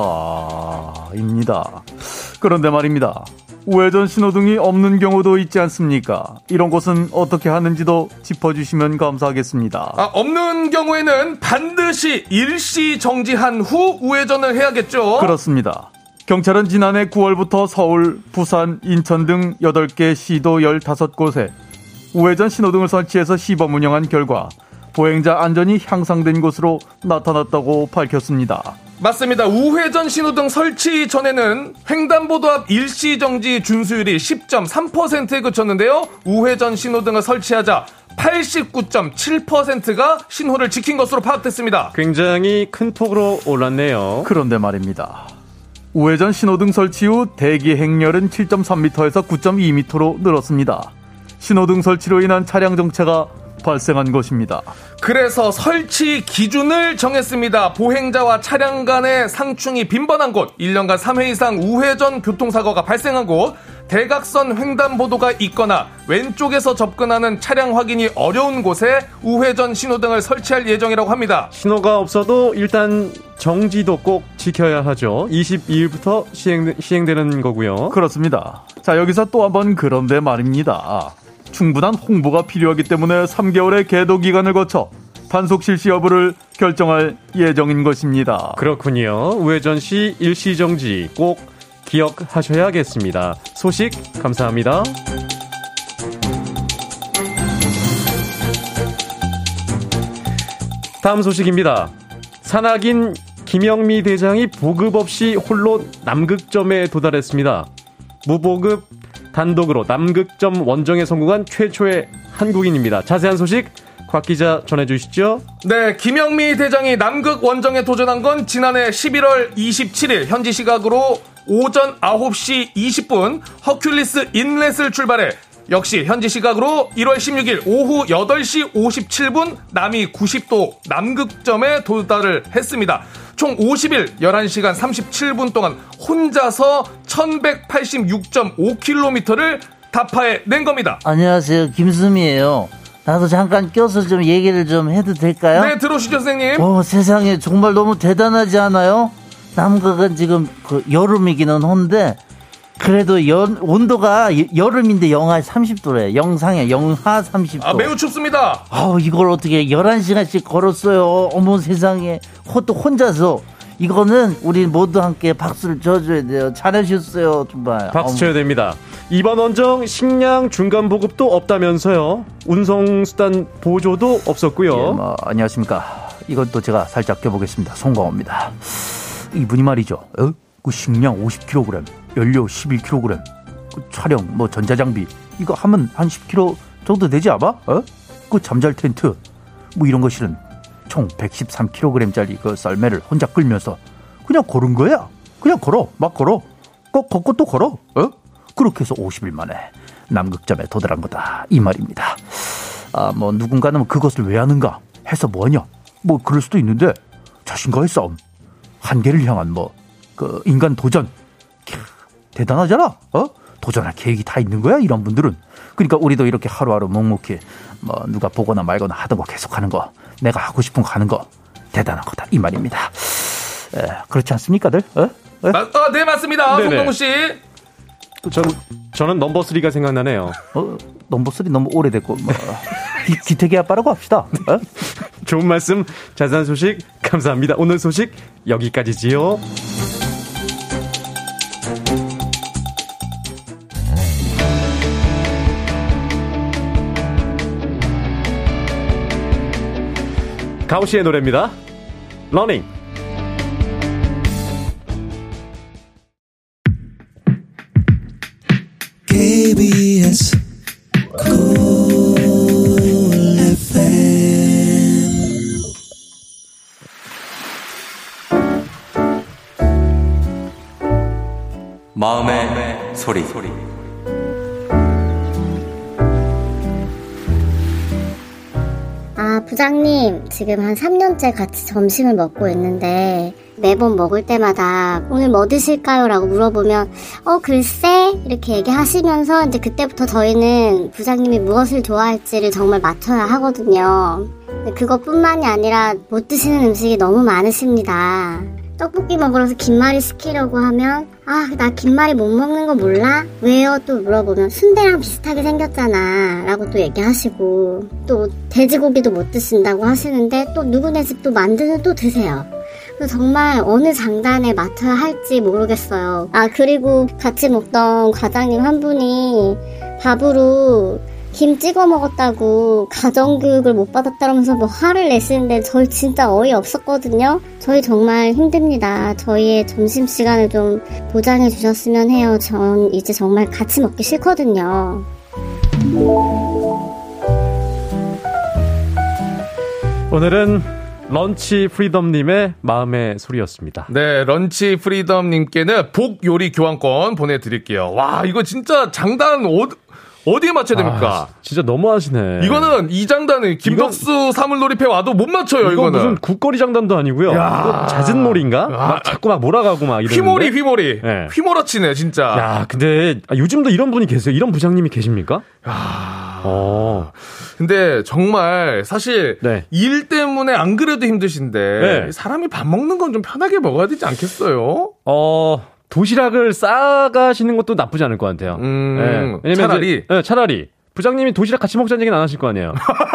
그런데 말입니다. 우회전 신호등이 없는 경우도 있지 않습니까? 이런 곳은 어떻게 하는지도 짚어주시면 감사하겠습니다.
아, 없는 경우에는 반드시 일시 정지한 후 우회전을 해야겠죠.
그렇습니다. 경찰은 지난해 9월부터 서울, 부산, 인천 등 8개 시도 15곳에 우회전 신호등을 설치해서 시범 운영한 결과 보행자 안전이 향상된 것으로 나타났다고 밝혔습니다.
맞습니다. 우회전 신호등 설치 전에는 횡단보도 앞 일시 정지 준수율이 10.3%에 그쳤는데요. 우회전 신호등을 설치하자 89.7%가 신호를 지킨 것으로 파악됐습니다.
굉장히 큰 폭으로 올랐네요. 그런데 말입니다. 우회전 신호등 설치 후 대기 행렬은 7.3m에서 9.2m로 늘었습니다. 신호등 설치로 인한 차량 정체가 발생한 것입니다.
그래서 설치 기준을 정했습니다. 보행자와 차량 간의 상충이 빈번한 곳, 1년간 3회 이상 우회전 교통사고가 발생한 곳, 대각선 횡단보도가 있거나 왼쪽에서 접근하는 차량 확인이 어려운 곳에 우회전 신호등을 설치할 예정이라고 합니다.
신호가 없어도 일단 정지도 꼭 지켜야 하죠. 22일부터 시행, 시행되는 거고요. 그렇습니다. 자, 여기서 또 한번 그런데 말입니다. 충분한 홍보가 필요하기 때문에 3개월의 계도 기간을 거쳐 단속 실시 여부를 결정할 예정인 것입니다. 그렇군요. 우회전 시 일시 정지 꼭 기억하셔야겠습니다. 소식 감사합니다. 다음 소식입니다. 산악인 김영미 대장이 보급 없이 홀로 남극점에 도달했습니다. 무보급 단독으로 남극점 원정에 성공한 최초의 한국인입니다. 자세한 소식 곽 기자 전해주시죠.
네, 김영미 대장이 남극 원정에 도전한 건 지난해 11월 27일 현지 시각으로 오전 9시 20분 허큘리스 인렛을 출발해 역시 현지 시각으로 1월 16일 오후 8시 57분 남이 90도 남극점에 도달을 했습니다. 총 50일 11시간 37분 동안 혼자서 1186.5km를 타파해 낸 겁니다.
안녕하세요. 김수미예요. 나도 잠깐 껴서 좀 얘기를 좀 해도 될까요?
네, 들어오시죠, 선생님.
어, 세상에 정말 너무 대단하지 않아요? 남극은 지금 그 여름이기는 한데 그래도 연, 온도가 여름인데 영하 30도래. 영상에 영하 30도.
아, 매우 춥습니다.
아, 이걸 어떻게 11시간씩 걸었어요. 어머 세상에. 또 혼자서. 이거는 우리 모두 함께 박수를 쳐줘야 돼요. 잘하셨어요, 정말.
박수 쳐야 됩니다. 이번 원정 식량 중간 보급도 없다면서요. 운송수단 보조도 없었고요. 예,
뭐, 안녕하십니까. 이것도 제가 살짝 껴보겠습니다. 송광호입니다. 이분이 말이죠. 어? 그 식량 50kg, 연료 11kg, 그 촬영, 뭐 전자장비 이거 하면 한 10kg 정도 되지 않아? 어? 그 잠잘 텐트 뭐 이런 거 실은 총 113kg짜리 그 썰매를 혼자 끌면서 그냥 걸은 거야. 그냥 걸어, 막 걸어. 꼭 걷고 또 걸어. 어? 그렇게 해서 50일 만에 남극점에 도달한 거다 이 말입니다. 아, 뭐 누군가는 그것을 왜 하는가 해서 뭐냐? 뭐 그럴 수도 있는데 자신과의 싸움, 한계를 향한 뭐 그 인간 도전 대단하잖아. 어? 도전할 계획이 다 있는 거야, 이런 분들은. 그러니까 우리도 이렇게 하루하루 묵묵히 뭐 누가 보거나 말거나 하던 거 계속하는 거, 내가 하고 싶은 거 하는 거 대단한 거다 이 말입니다. 에, 그렇지 않습니까들? 어?
어? 마, 어, 네 맞습니다. 송동우 씨.
전 저는 넘버 3가 생각나네요.
어, 넘버 3 너무 오래됐고 뭐, 기, 기태기 아빠라고 합시다. 어?
좋은 말씀, 자세한 소식 감사합니다. 오늘 소식 여기까지지요. 가호씨의 노래입니다. Running. KBS
마음의, 마음의 소리. 소리.
부장님, 지금 한 3년째 같이 점심을 먹고 있는데, 매번 먹을 때마다 오늘 뭐 드실까요? 라고 물어보면 어 글쎄 이렇게 얘기하시면서 이제 그때부터 저희는 부장님이 무엇을 좋아할지를 정말 맞춰야 하거든요. 그것뿐만이 아니라 못 드시는 음식이 너무 많으십니다. 떡볶이 먹으러서 김말이 시키려고 하면 아 나 김말이 못 먹는 거 몰라? 왜요? 또 물어보면 순대랑 비슷하게 생겼잖아 라고 또 얘기하시고 또 돼지고기도 못 드신다고 하시는데 또 누구네 집 또 만드는 또 드세요 정말 어느 장단에 맡아야 할지 모르겠어요 아 그리고 같이 먹던 과장님 한 분이 밥으로 김 찍어 먹었다고 가정교육을 못 받았다면서 뭐 화를 내시는데 저희 진짜 어이 없었거든요. 저희 정말 힘듭니다. 저희의 점심 시간을 좀 보장해 주셨으면 해요. 전 이제 정말 같이 먹기 싫거든요.
오늘은 Lunch Freedom님의 마음의 소리였습니다.
네, Lunch Freedom님께는 복 요리 교환권 보내드릴게요. 와, 이거 진짜 장단 어, 어디에 맞춰야 됩니까?
아, 진짜 너무하시네.
이거는 이 장단은 김덕수 사물놀이패 와도 못 맞춰요,
이거. 무슨 굿거리 장단도 아니고요.
야.
이거 자진모린가? 막 자꾸 막 몰아가고 막 이러는데.
휘몰이, 휘몰이.
네.
휘몰아치네, 진짜.
야, 근데 아, 요즘도 이런 분이 계세요. 이런 부장님이 계십니까? 어.
근데 정말 사실
네.
일 때문에 안 그래도 힘드신데
네.
사람이 밥 먹는 건 좀 편하게 먹어야 되지 않겠어요?
어, 도시락을 싸가시는 것도 나쁘지 않을 것 같아요.
음,
네. 왜냐면
차라리?
이제, 네, 차라리. 부장님이 도시락 같이 먹자는 얘기는 안 하실 거 아니에요.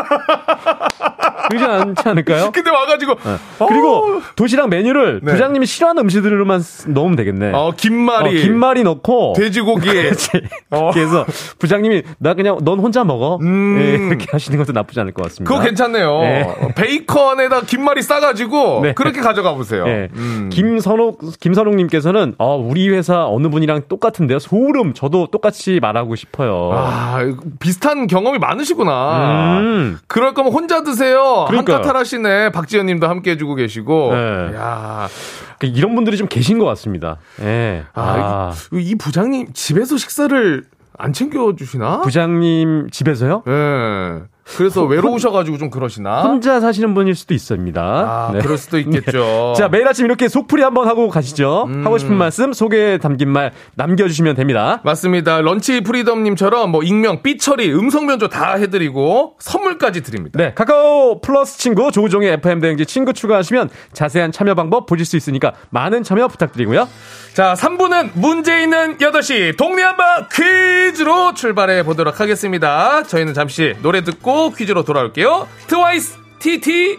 그러지 않지 않을까요?
근데 와가지고
네. 그리고 도시락 메뉴를
네.
부장님이 싫어하는 음식들로만 쓰- 넣으면 되겠네.
어, 김말이,
어, 김말이 넣고
돼지고기. 어.
그래서 부장님이 나 그냥 넌 혼자 먹어.
음.
예, 이렇게 하시는 것도 나쁘지 않을 것 같습니다.
그거 괜찮네요.
네.
베이컨에다 김말이 싸가지고
네.
그렇게 가져가 보세요.
예.
음.
김선옥 김선옥님께서는 어, 우리 회사 어느 분이랑 똑같은데요. 소름. 저도 똑같이 말하고 싶어요.
아, 비슷한 경험이 많으시구나.
음.
그럴 거면 혼자 드세요.
그러니까요.
한타탈 하시네. 박지현 님도 함께 해주고 계시고.
네. 야그 이런 분들이 좀 계신 것 같습니다. 예.
아,
아,
이, 이 부장님 집에서 식사를 안 챙겨 주시나?
부장님 집에서요?
예. 그래서 외로우셔가지고 좀 그러시나?
혼자 사시는 분일 수도 있습니다.
아,
네.
그럴 수도 있겠죠.
자, 매일 아침 이렇게 속풀이 한번 하고 가시죠.
음.
하고 싶은 말씀, 소개에 담긴 말 남겨주시면 됩니다.
맞습니다. Lunch Freedom님처럼 뭐 익명, 삐처리, 음성 변조 다 해드리고 선물까지 드립니다.
네, 카카오 플러스 친구 조우종의 FM 대행진 친구 추가하시면 자세한 참여 방법 보실 수 있으니까 많은 참여 부탁드리고요.
자, 3부는 문제 있는 8시 동네 한바 퀴즈로 출발해 보도록 하겠습니다. 저희는 잠시 노래 듣고 퀴즈로 돌아올게요. 트와이스 TT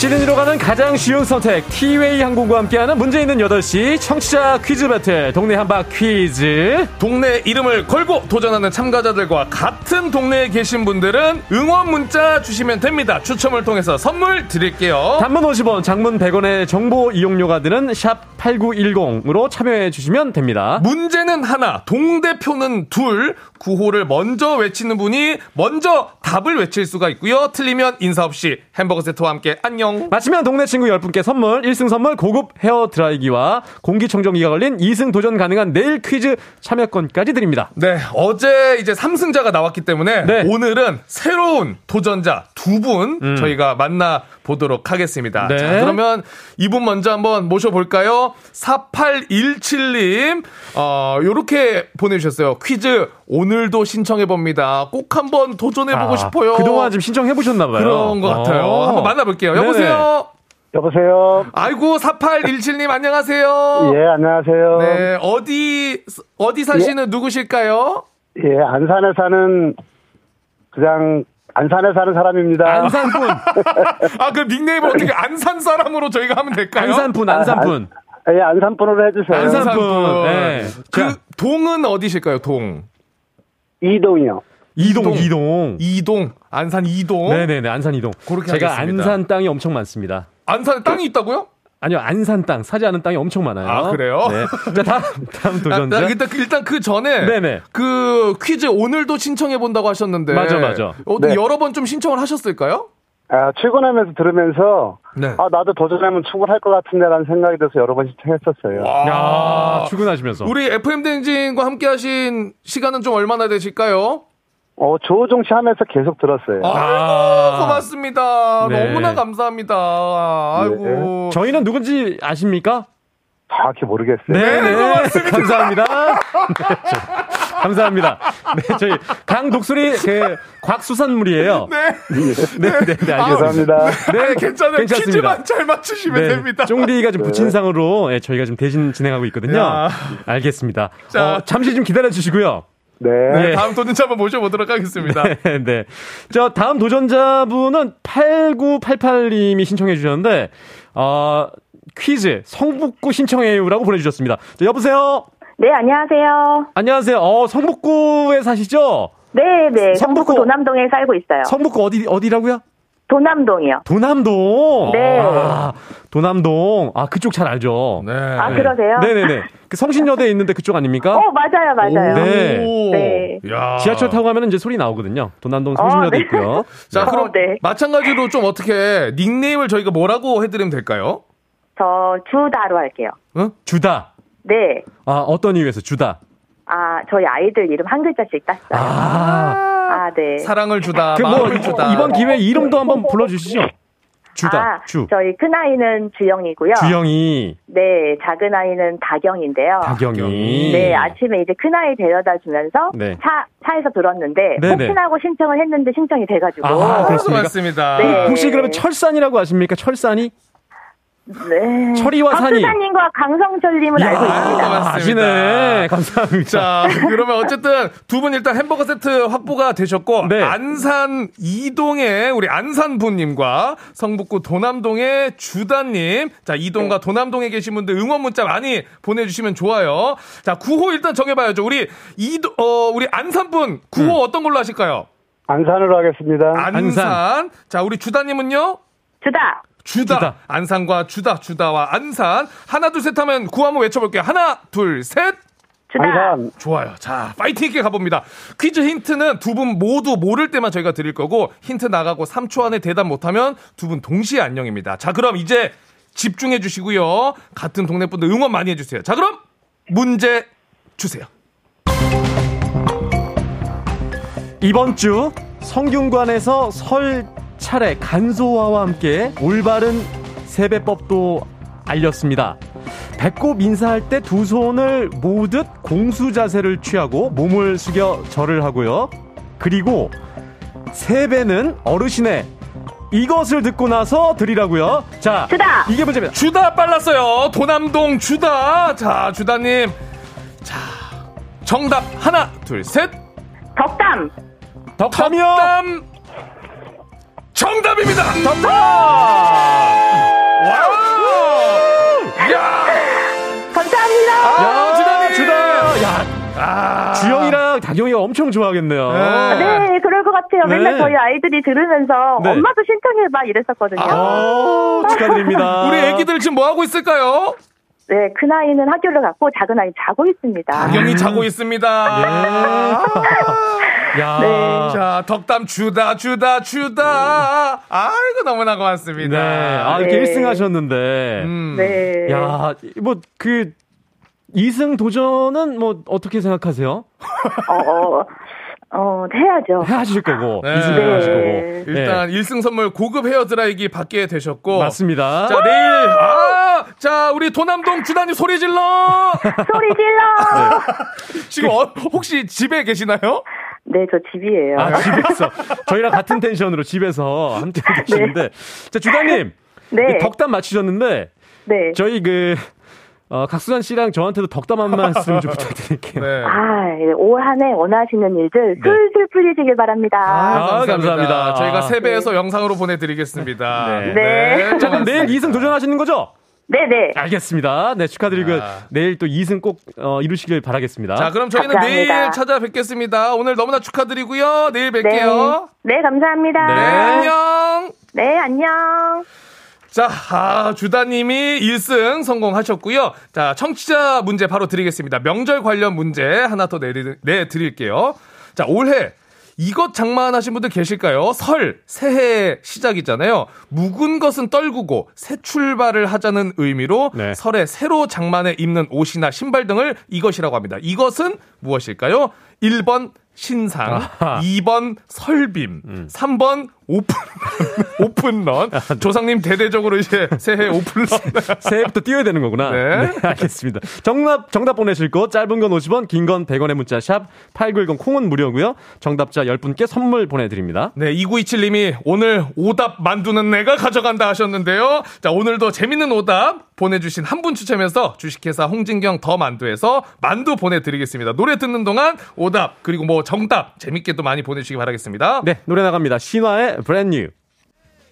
시드니로 가는 가장 쉬운 선택 티웨이 항공과 함께하는 문제 있는 8시 청취자 퀴즈 배틀 동네 한바 퀴즈
동네 이름을 걸고 도전하는 참가자들과 같은 동네에 계신 분들은 응원 문자 주시면 됩니다. 추첨을 통해서 선물 드릴게요.
단문 50원 장문 100원의 정보 이용료가 드는 샵 8910으로 참여해 주시면 됩니다
문제는 하나, 동대표는 둘, 구호를 먼저 외치는 분이 먼저 답을 외칠 수가 있고요. 틀리면 인사 없이 햄버거 세트와 함께 안녕.
마치면 동네 친구 10분께 선물, 1승 선물 고급 헤어 드라이기와 공기청정기가 걸린 2승 도전 가능한 내일 퀴즈 참여권까지 드립니다.
네, 어제 이제 3승자가 나왔기 때문에
네.
오늘은 새로운 도전자 두분 저희가 만나 보도록 하겠습니다.
음. 네.
자, 그러면 이분 먼저 한번 모셔볼까요? 4817님, 어, 요렇게 보내주셨어요. 퀴즈 오늘도 신청해봅니다. 꼭 한번 도전해보고
아,
싶어요.
그동안 좀 신청해보셨나봐요.
그런 것 같아요.
어.
한번 만나볼게요.
네네.
여보세요?
여보세요.
아이고, 4817님, 안녕하세요.
예, 안녕하세요.
네, 어디, 어디 사시는 누구실까요?
예, 안산에 사는 그냥 안산에 사는 사람입니다.
안산분,
아, 그 닉네임을 어떻게 안산 사람으로 저희가 하면 될까요?
안산분, 안산분.
아, 예, 안산분으로 해주세요.
안산-
안산분.
안산분. 네.
그
자.
동은 어디실까요? 동.
이동이요.
이동,
이동.
이동.
이동. 안산 이동.
네네네, 안산 이동.
그렇게
제가
하겠습니다.
안산 땅이 엄청 많습니다.
안산에 땅이 있다고요?
아니요, 안산 땅, 사지 않은 땅이 엄청 많아요.
아, 그래요?
네. 자, 다음, 다음
아,
도전자.
나 일단, 그- 일단 그 전에
네네.
그 퀴즈 오늘도 신청해 본다고 하셨는데
맞아, 맞아.
어,
네.
여러 번 좀 신청을 하셨을까요?
아, 출근하면서 들으면서
네.
아, 나도 도전하면 충분할 것 같은데라는 생각이 들어서 여러 번 신청했었어요.
야, 출근하시면서.
우리 FM 댕진과 함께 하신 시간은 좀 얼마나 되실까요?
어, 조우종 씨 하면서 계속 들었어요.
아이고,
아.
고맙습니다.
네.
너무나 감사합니다. 아이고.
저희는 누군지 아십니까?
정확히 모르겠어요.
네, 네.
고맙습니다.
감사합니다. 네, 저- 감사합니다. 네, 저희 강 독수리 그 곽수산물이에요.
네.
네, 네, 네, 알겠습니다.
죄송합니다.
네, 괜찮아요.
괜찮습니다.
퀴즈만 잘 맞추시면
네,
됩니다.
쫑디가 좀 부친상으로 예, 저희가 좀 대신 진행하고 있거든요.
야.
알겠습니다.
자.
어, 잠시 좀 기다려 주시고요.
네.
네.
다음 도전자 한번 모셔보도록 하겠습니다.
네, 네. 저 다음 도전자분은 8988님이 신청해 주셨는데 어, 퀴즈 성북구 신청해요라고 보내주셨습니다. 자, 여보세요.
네, 안녕하세요.
안녕하세요. 어, 성북구에 사시죠?
네, 네.
성북구-
성북구 도남동에 살고 있어요.
성북구 어디 어디라고요?
도남동이요.
도남동.
네.
아, 도남동. 아, 그쪽 잘 알죠.
네.
아, 그러세요?
네네네. 그 성신여대에 있는데 그쪽 아닙니까?
어, 맞아요, 맞아요.
네.
오.
네.
야.
지하철 타고 가면 이제 소리 나오거든요. 도남동
어,
성신여대
네.
있고요.
자, 그럼
어, 네.
마찬가지로 좀 어떻게 닉네임을 저희가 뭐라고 해드리면 될까요?
저 주다로 할게요.
응?
주다.
네.
아, 어떤 이유에서 주다?
아, 저희 아이들 이름 한 글자씩 땄어요. 아,
아.
네.
사랑을 주다,
그 뭐,
마음을 주다.
이번 기회에 이름도 한번 불러주시죠. 주다.
아,
주.
저희 큰 아이는 주영이고요.
주영이.
네, 작은 아이는 다경인데요.
박영이.
네, 아침에 이제 큰 아이 데려다 주면서
네.
차, 차에서 들었는데
네네.
혹시나고 신청을 했는데 신청이 돼가지고
아, 그렇습니까?
맞습니다.
네.
혹시 그러면 철산이라고 아십니까? 철산이?
네.
철이와 산이.
박수사님과 강성철님은 알고 있습니다.
고맙습니다.
아시네. 감사합니다.
자, 그러면 어쨌든 두 분 일단 햄버거 세트 확보가 되셨고
네.
안산 이동의 우리 안산부님과 성북구 도남동의 주다님, 자 이동과
네.
도남동에 계신 분들 응원 문자 많이 보내주시면 좋아요. 자 구호 일단 정해봐야죠. 우리 이도 어 우리 안산분 구호
음.
어떤 걸로 하실까요?
안산으로 하겠습니다.
안산. 자 우리 주다님은요?
주다.
주다.
주다.
안산과 주다, 주다와 안산. 하나, 둘, 셋 하면 구호 한번 외쳐볼게요. 하나, 둘, 셋.
주다.
안산.
좋아요. 자, 파이팅 있게 가봅니다. 퀴즈 힌트는 두 분 모두 모를 때만 저희가 드릴 거고, 힌트 나가고 3초 안에 대답 못하면 두 분 동시에 안녕입니다. 자, 그럼 이제 집중해 주시고요. 같은 동네 분들 응원 많이 해주세요. 자, 그럼 문제 주세요.
이번 주 성균관에서 설 차례 간소화와 함께 올바른 세배법도 알렸습니다. 배꼽 인사할 때 두 손을 모듯 공수 자세를 취하고 몸을 숙여 절을 하고요. 그리고 세배는 어르신의 이것을 듣고 나서 드리라고요. 자,
주다.
이게 문제입니다.
주다 빨랐어요. 도남동 주다. 자, 주다님. 자, 정답 하나, 둘, 셋.
덕담.
덕담이요.
덕담 정답입니다. 덕담. 와우. 야,
감사합니다.
아, 주다님.
주다. 야,
아,
주영이랑 다경이가 엄청 좋아하겠네요.
네, 그럴 것 같아요.
네.
맨날 저희 아이들이 들으면서
네.
엄마도 신청해봐 이랬었거든요.
아, 축하드립니다.
우리 애기들 지금 뭐 하고 있을까요?
네, 큰 아이는 학교를 갔고 작은 아이 자고 있습니다.
박영이 자고 있습니다.
야.
네.
자, 덕담 주다, 주다, 주다. 아이고, 너무나 고맙습니다.
네. 아, 이렇게
네.
1승 하셨는데.
음.
네.
야, 뭐, 그, 2승 도전은 뭐, 어떻게 생각하세요?
어, 어, 어, 해야죠.
하실 거고.
네.
2승
네.
하실 거고.
일단 일 1승 선물 고급 헤어 드라이기 받게 되셨고.
맞습니다.
자, 내일, 아! 자, 우리 도남동 주단이 소리 질러!
소리 질러!
지금 어, 혹시 집에 계시나요?
네, 저 집이에요.
아, 집에서. 저희랑 같은 텐션으로 집에서 함께 계시는데. 자, 주다님.
네.
덕담 맞히셨는데.
네.
저희 그, 어, 각수산 씨랑 저한테도 덕담 한 말씀 좀 부탁드릴게요.
네.
아, 올한해 원하시는 일들 슬슬 풀리시길 바랍니다.
아, 감사합니다.
저희가
아.
세배해서 영상으로 보내드리겠습니다.
네.
네.
자, 그럼 내일 2승 도전하시는 거죠?
네네.
알겠습니다. 네, 축하드리고요.
아.
내일 또 2승 꼭 어, 이루시길 바라겠습니다.
자, 그럼 저희는
감사합니다.
내일 찾아뵙겠습니다. 오늘 너무나 축하드리고요. 내일
네.
뵐게요.
네, 감사합니다.
네, 안녕.
네, 안녕.
자, 아, 주다님이 1승 성공하셨고요. 자, 청취자 문제 바로 드리겠습니다. 명절 관련 문제 하나 더 내리, 내드릴게요. 자, 올해 이것 장만하신 분들 계실까요? 설, 새해 시작이잖아요. 묵은 것은 떨구고 새 출발을 하자는 의미로
네.
설에 새로 장만에 입는 옷이나 신발 등을 이것이라고 합니다. 이것은 무엇일까요? 1번 신상,
아하.
2번 설빔, 3번 오픈, 오픈런. 조상님 대대적으로 이제 새해 오픈런.
새해부터 뛰어야 되는 거구나.
네.
알겠습니다. 정답, 정답 보내실 곳, 짧은 건 50원, 긴 건 100원의 문자, 샵 8910 콩은 무료고요 정답자 10분께 선물 보내드립니다.
네, 2927님이 오늘 오답 만두는 내가 가져간다 하셨는데요. 자, 오늘도 재밌는 오답 보내주신 한 분 추첨해서 주식회사 홍진경 더 만두에서 만두 보내드리겠습니다. 노래 듣는 동안 오답, 그리고 뭐 정답 재밌게 또 많이 보내주시기 바라겠습니다.
네, 노래 나갑니다. 신화의 Brand New.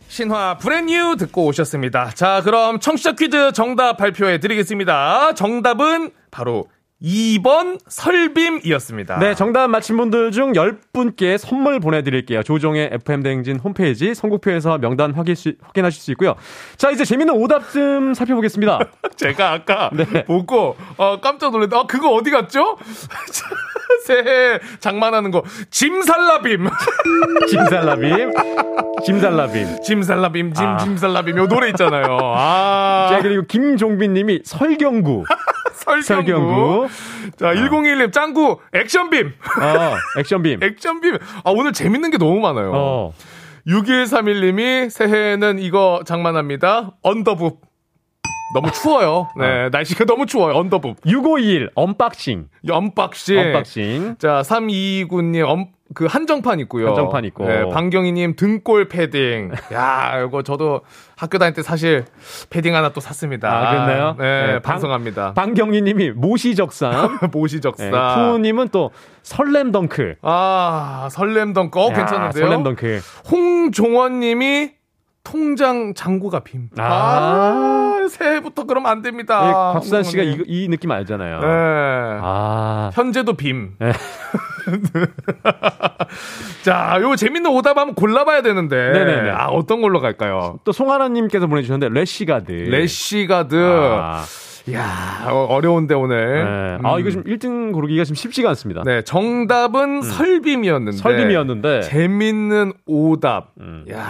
신화 브랜뉴 듣고 오셨습니다. 자, 그럼 청취자 퀴즈 정답 발표해 드리겠습니다. 정답은 바로 2번 설빔이었습니다.
네, 정답 맞힌 분들 중 10분께 선물 보내드릴게요. 조종의 FM대행진 홈페이지 선곡표에서 명단 확인, 확인하실 수 있고요. 자, 이제 재밌는 오답 좀 살펴보겠습니다.
제가 아까
네.
보고 어, 깜짝 놀랐는데 아, 그거 어디 갔죠? 새해 장만하는 거 짐살라빔
짐살라빔. 짐살라빔.
짐살라빔 짐
아.
짐살라빔 요 노래 있잖아요. 아
자, 그리고 김종빈 님이 설경구.
설경구.
설경구.
자 101님 짱구 액션빔
어, 액션빔.
액션빔 아 오늘 재밌는 게 너무 많아요.
어.
6131님이 새해에는 이거 장만합니다. 언더북. 너무 추워요. 네, 날씨가 너무 추워요. 언더북.
6521 언박싱.
언박싱.
언박싱.
자, 3229님, 엄, 그 한정판 있고요.
한정판 있고.
네, 방경희님 등골 패딩. 야, 이거 저도 학교 다닐 때 사실 패딩 하나 또 샀습니다.
아, 그랬나요?
네,
네, 방-
방송합니다.
방경희 님이 모시적삼.
모시적삼.
네, 푸우님은 또 설렘 덩크.
아, 설렘덩크. 어,
야,
괜찮은데요?
설렘 덩크.
홍종원님이 통장 잔고가 빔.
아.
아, 새해부터 그러면 안 됩니다.
네, 곽수산 씨가 이. 이 느낌 알잖아요.
네.
아.
현재도 빔.
네.
자, 요 재밌는 오답 한번 골라봐야 되는데.
네네네.
아, 어떤 걸로 갈까요?
또 송하나님께서 보내주셨는데 레시가드.
레시가드.
아,
야 어, 어려운데 오늘.
네. 아
음.
이거 지금 1등 고르기가 지금 쉽지가 않습니다.
네, 정답은 설빔이었는데.
설빔이었는데.
재밌는 오답.
음.
야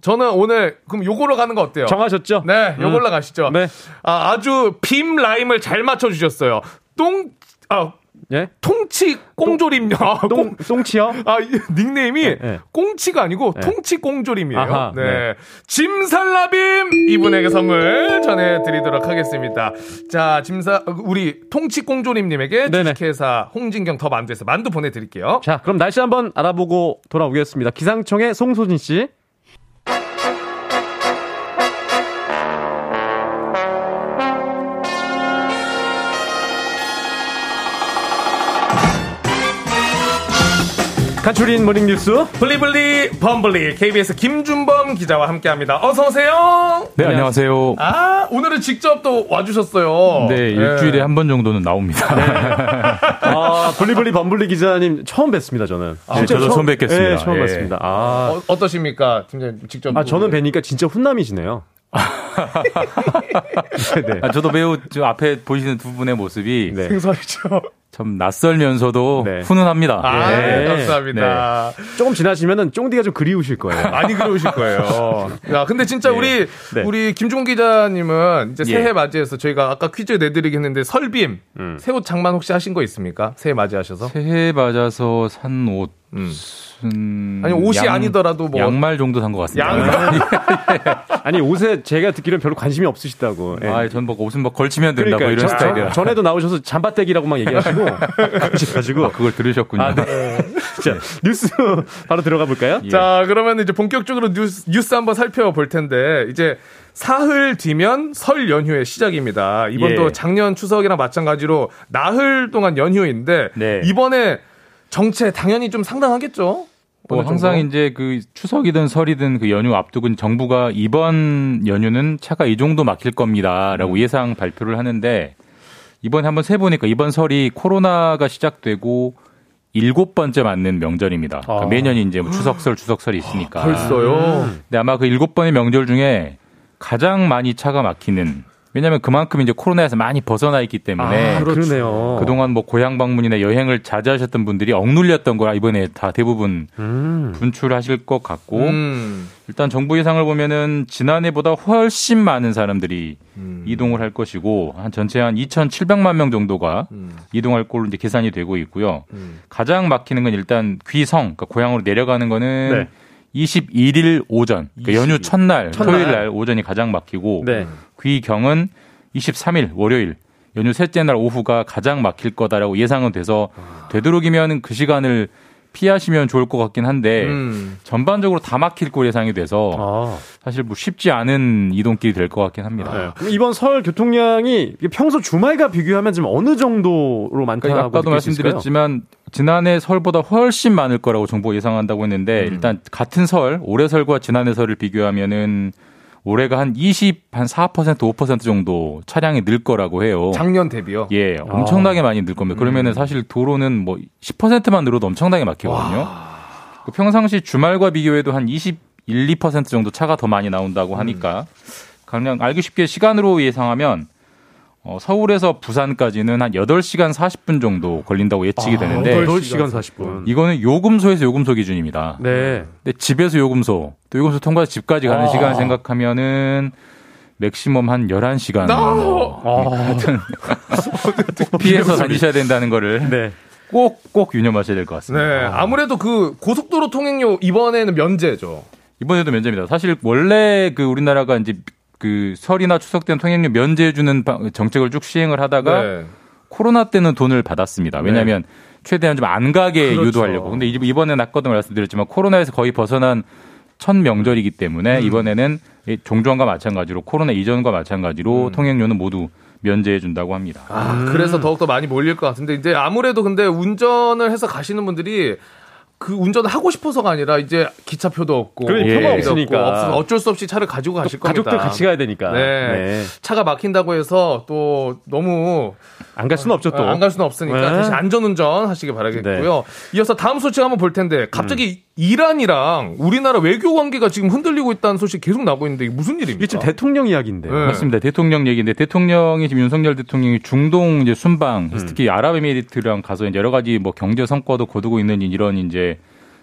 저는 오늘 그럼 요거로 가는 거 어때요?
정하셨죠?
네, 요걸로
음.
가시죠.
네.
아, 아주 빔 라임을 잘 맞춰 주셨어요. 똥, 아,
예?
통치 꽁조림. 아,
똥, 똥치요?
아, 이 닉네임이
네, 네.
꽁치가 아니고
네.
통치 꽁조림이에요.
아하,
네.
네.
짐살라빔 이분에게 선물 전해 드리도록 하겠습니다. 자, 짐사 우리 통치 꽁조림 님에게
네네.
주식회사 홍진경 더 만두에서 만두 보내 드릴게요.
자, 그럼 날씨 한번 알아보고 돌아오겠습니다. 기상청의 송소진 씨. 간추린 모닝 뉴스.
블리블리 범블리 KBS 김준범 기자와 함께합니다. 어서 오세요.
네, 안녕하세요.
아 오늘은 직접 또 와주셨어요.
네, 일주일에 한번 정도는 나옵니다.
아, 블리블리 범블리 기자님 처음 뵀습니다, 저는.
네, 저도 처음 뵙겠습니다.
네, 처음
예.
뵀습니다. 아,
어, 어떠십니까, 팀장님 직접?
아, 저는 뵈니까 진짜 훈남이시네요. 네.
아, 저도 매우 저 앞에 보시는 두 분의 모습이
네.
생선이죠.
참 낯설면서도
네.
훈훈합니다.
아,
네.
감사합니다.
조금 지나시면은 쫑디가 좀 그리우실 거예요.
많이 그러실 거예요. 야, 근데 진짜
네.
우리
네.
우리 김종국 기자님은 이제
예.
새해 맞이해서 저희가 아까 퀴즈 내드리겠는데 설빔
음.
새옷 장만 혹시 하신 거 있습니까? 새해 맞이하셔서?
새해 맞아서 산 옷.
음.
음,
아니 옷이
양-
아니더라도 뭐
양말 정도 산 것 같습니다.
양말?
아니 옷에 제가 듣기로는 별로 관심이 없으시다고. 예.
아, 전뭐 옷은 뭐 걸치면 된다 뭐 이런
저-
스타일이라.
전에도 나오셔서 잠바떼기라고 막 얘기하시고 그러셔가지고
아, 그걸 들으셨군요.
아, 네. 자, 뉴스 바로 들어가 볼까요?
예.
자, 그러면 이제 본격적으로 뉴스, 뉴스 한번 살펴볼 텐데, 이제 사흘 뒤면 설 연휴의 시작입니다. 이번도
예.
작년 추석이랑 마찬가지로 나흘 동안 연휴인데,
네.
이번에 정체 당연히 좀 상당하겠죠?
뭐 항상
정도?
이제 그 추석이든 설이든 그 연휴 앞두고 정부가 이번 연휴는 차가 이 정도 막힐 겁니다라고 예상 발표를 하는데 이번에 한번 세 보니까 이번 설이 코로나가 시작되고 일곱 번째 맞는 명절입니다. 그러니까
아.
매년이 이제 뭐 추석설 추석설이 있으니까.
벌써요?
근데 아마 그 일곱 번의 명절 중에 가장 많이 차가 막히는 왜냐하면 그만큼 이제 코로나에서 많이 벗어나 있기 때문에
아, 그러네요.
그동안 뭐 고향 방문이나 여행을 자제하셨던 분들이 억눌렸던 걸 이번에 다 대부분
음.
분출하실 것 같고
음.
일단 정부 예상을 보면은 지난해보다 훨씬 많은 사람들이
음.
이동을 할 것이고 한 전체 한 2,700만 명 정도가
음.
이동할 걸로 이제 계산이 되고 있고요.
음.
가장 막히는 건 일단 귀성, 그러니까 고향으로 내려가는 거는
네.
21일 오전, 그러니까 연휴
22일.
첫날,
첫날.
토요일 날 오전이 가장 막히고
네.
귀경은 23일 월요일 연휴 셋째 날 오후가 가장 막힐 거다라고 예상은 돼서 되도록이면 그 시간을 피하시면 좋을 것 같긴 한데
음.
전반적으로 다 막힐 거 예상이 돼서
아.
사실 뭐 쉽지 않은 이동길이 될 것 같긴 합니다.
네. 이번 설 교통량이 평소 주말과 비교하면 지금 어느 정도로 많다고
그러니까 아까도? 말씀드렸지만 지난해 설보다 훨씬 많을 거라고 정부가 예상한다고 했는데
음.
일단 같은 설 올해 설과 지난해 설을 비교하면은 올해가 한 20, 한 4%, 5% 정도 차량이 늘 거라고 해요.
작년 대비요?
예, 엄청나게 많이 늘 겁니다. 그러면은 사실 도로는 뭐 10%만 늘어도 엄청나게 막히거든요. 그 평상시 주말과 비교해도 한 21, 2% 정도 차가 더 많이 나온다고 하니까 그냥 알기 쉽게 시간으로 예상하면 어, 서울에서 부산까지는 한 8시간 40분 정도 걸린다고 예측이 되는데
8시간 40분.
이거는 요금소에서 요금소 기준입니다.
네.
근데 집에서 요금소, 또 요금소 통과해서 집까지 가는
아.
시간 생각하면은 맥시멈 한 11시간. 뭐
아.
하여튼 피해서 다니셔야 된다는 거를
네.
꼭, 꼭 유념하셔야 될 것 같습니다.
네. 아무래도 그 고속도로 통행료 이번에는 면제죠.
이번에도 면제입니다. 사실 원래 그 우리나라가 이제 그 설이나 추석 때는 통행료 면제해주는 방- 정책을 쭉 시행을 하다가
네.
코로나 때는 돈을 받았습니다. 왜냐하면 최대한 좀 안 가게
그렇죠.
유도하려고. 근데 이- 이번에는 아까도 말씀드렸지만 코로나에서 거의 벗어난 첫 명절이기 때문에
음.
이번에는 이 종전과 마찬가지로 코로나 이전과 마찬가지로
음.
통행료는 모두 면제해 준다고 합니다.
아, 그래서 더욱더 많이 몰릴 것 같은데 이제 아무래도 근데 운전을 해서 가시는 분들이 그 운전을 하고 싶어서가 아니라 이제 기차표도 없고
그래,
표가
비행기도
없으니까.
없으면 어쩔 수 없이 차를 가지고 가실 겁니다.
가족들 같이 가야 되니까.
네. 차가 막힌다고 해서 또 너무
안 갈 수는 없죠 또.
안 갈 수는 없으니까
네.
대신 안전운전 하시길 바라겠고요. 이어서 다음 소식 한번 볼 텐데 갑자기 이란이랑 우리나라 외교 관계가 지금 흔들리고 있다는 소식 계속 나고 있는데 이게 무슨 일입니까?
이게 지금 대통령 이야기인데.
네.
맞습니다. 대통령 얘기인데 대통령이 지금 윤석열 대통령이 중동 이제 순방
음.
특히 아랍에미리트랑 가서 이제 여러 가지 뭐 경제 성과도 거두고 있는 이런 이제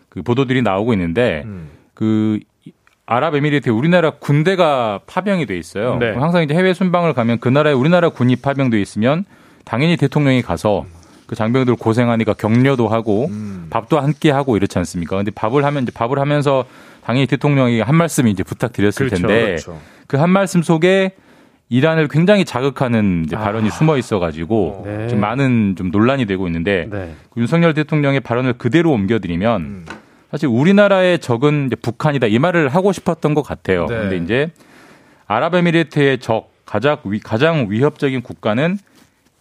그 보도들이 나오고 있는데
음.
그 아랍에미리트에 우리나라 군대가 파병이 돼 있어요.
네.
항상 이제 해외 순방을 가면 그 나라에 우리나라 군이 파병돼 있으면 당연히 대통령이 가서 그 장병들 고생하니까 격려도 하고
음.
밥도 함께 하고 이렇지 않습니까? 근데 밥을 하면 이제 밥을 하면서 당연히 대통령이 한 말씀 이제 부탁드렸을
그렇죠,
텐데
그렇죠.
그한 말씀 속에 이란을 굉장히 자극하는 이제 발언이 숨어 있어가지고
네.
좀 많은 좀 논란이 되고 있는데
네.
그 윤석열 대통령의 발언을 그대로 옮겨드리면
음.
사실 우리나라의 적은 이제 북한이다 이 말을 하고 싶었던 것 같아요.
네.
근데 이제 아랍에미리트의 적 가장 위, 가장 위협적인 국가는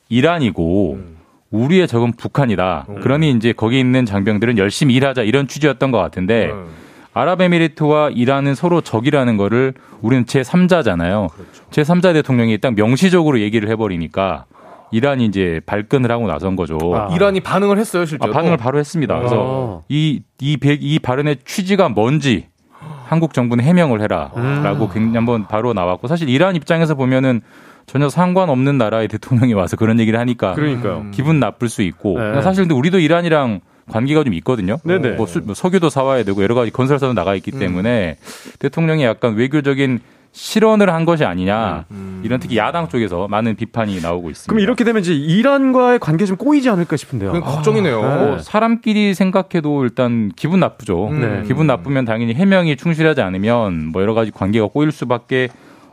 이란이고
음.
우리의 적은 북한이다. 그러니 이제 거기 있는 장병들은 열심히 일하자 이런 취지였던 것 같은데
음.
아랍에미리트와 이란은 서로 적이라는 거를 우리는 제3자잖아요. 제3자 대통령이 딱 명시적으로 얘기를 해버리니까 이란이 이제 발끈을 하고 나선 거죠.
아.
이란이 반응을 했어요,
아,
실제로.
반응을 바로 했습니다. 그래서 이, 이, 백- 이 발언의 취지가 뭔지 한국 정부는 해명을 해라라고 굉장히 한번 바로 나왔고 사실 이란 입장에서 보면은 전혀 상관없는 나라의 대통령이 와서 그런 얘기를 하니까
그러니까요.
기분 나쁠 수 있고
네.
사실 근데 우리도 이란이랑 관계가 좀 있거든요.
네네.
뭐, 수- 뭐 석유도 사와야 되고 여러 가지 건설사도 나가 있기 때문에 대통령이 약간 외교적인 실언을 한 것이 아니냐 이런 특히 야당 쪽에서 많은 비판이 나오고 있습니다.
그럼 이렇게 되면 이제 이란과의 관계 좀 꼬이지 않을까 싶은데요.
걱정이네요.
뭐 사람끼리 생각해도 일단 기분 나쁘죠.
네.
기분 나쁘면 당연히 해명이 충실하지 않으면 뭐 여러 가지 관계가 꼬일 수밖에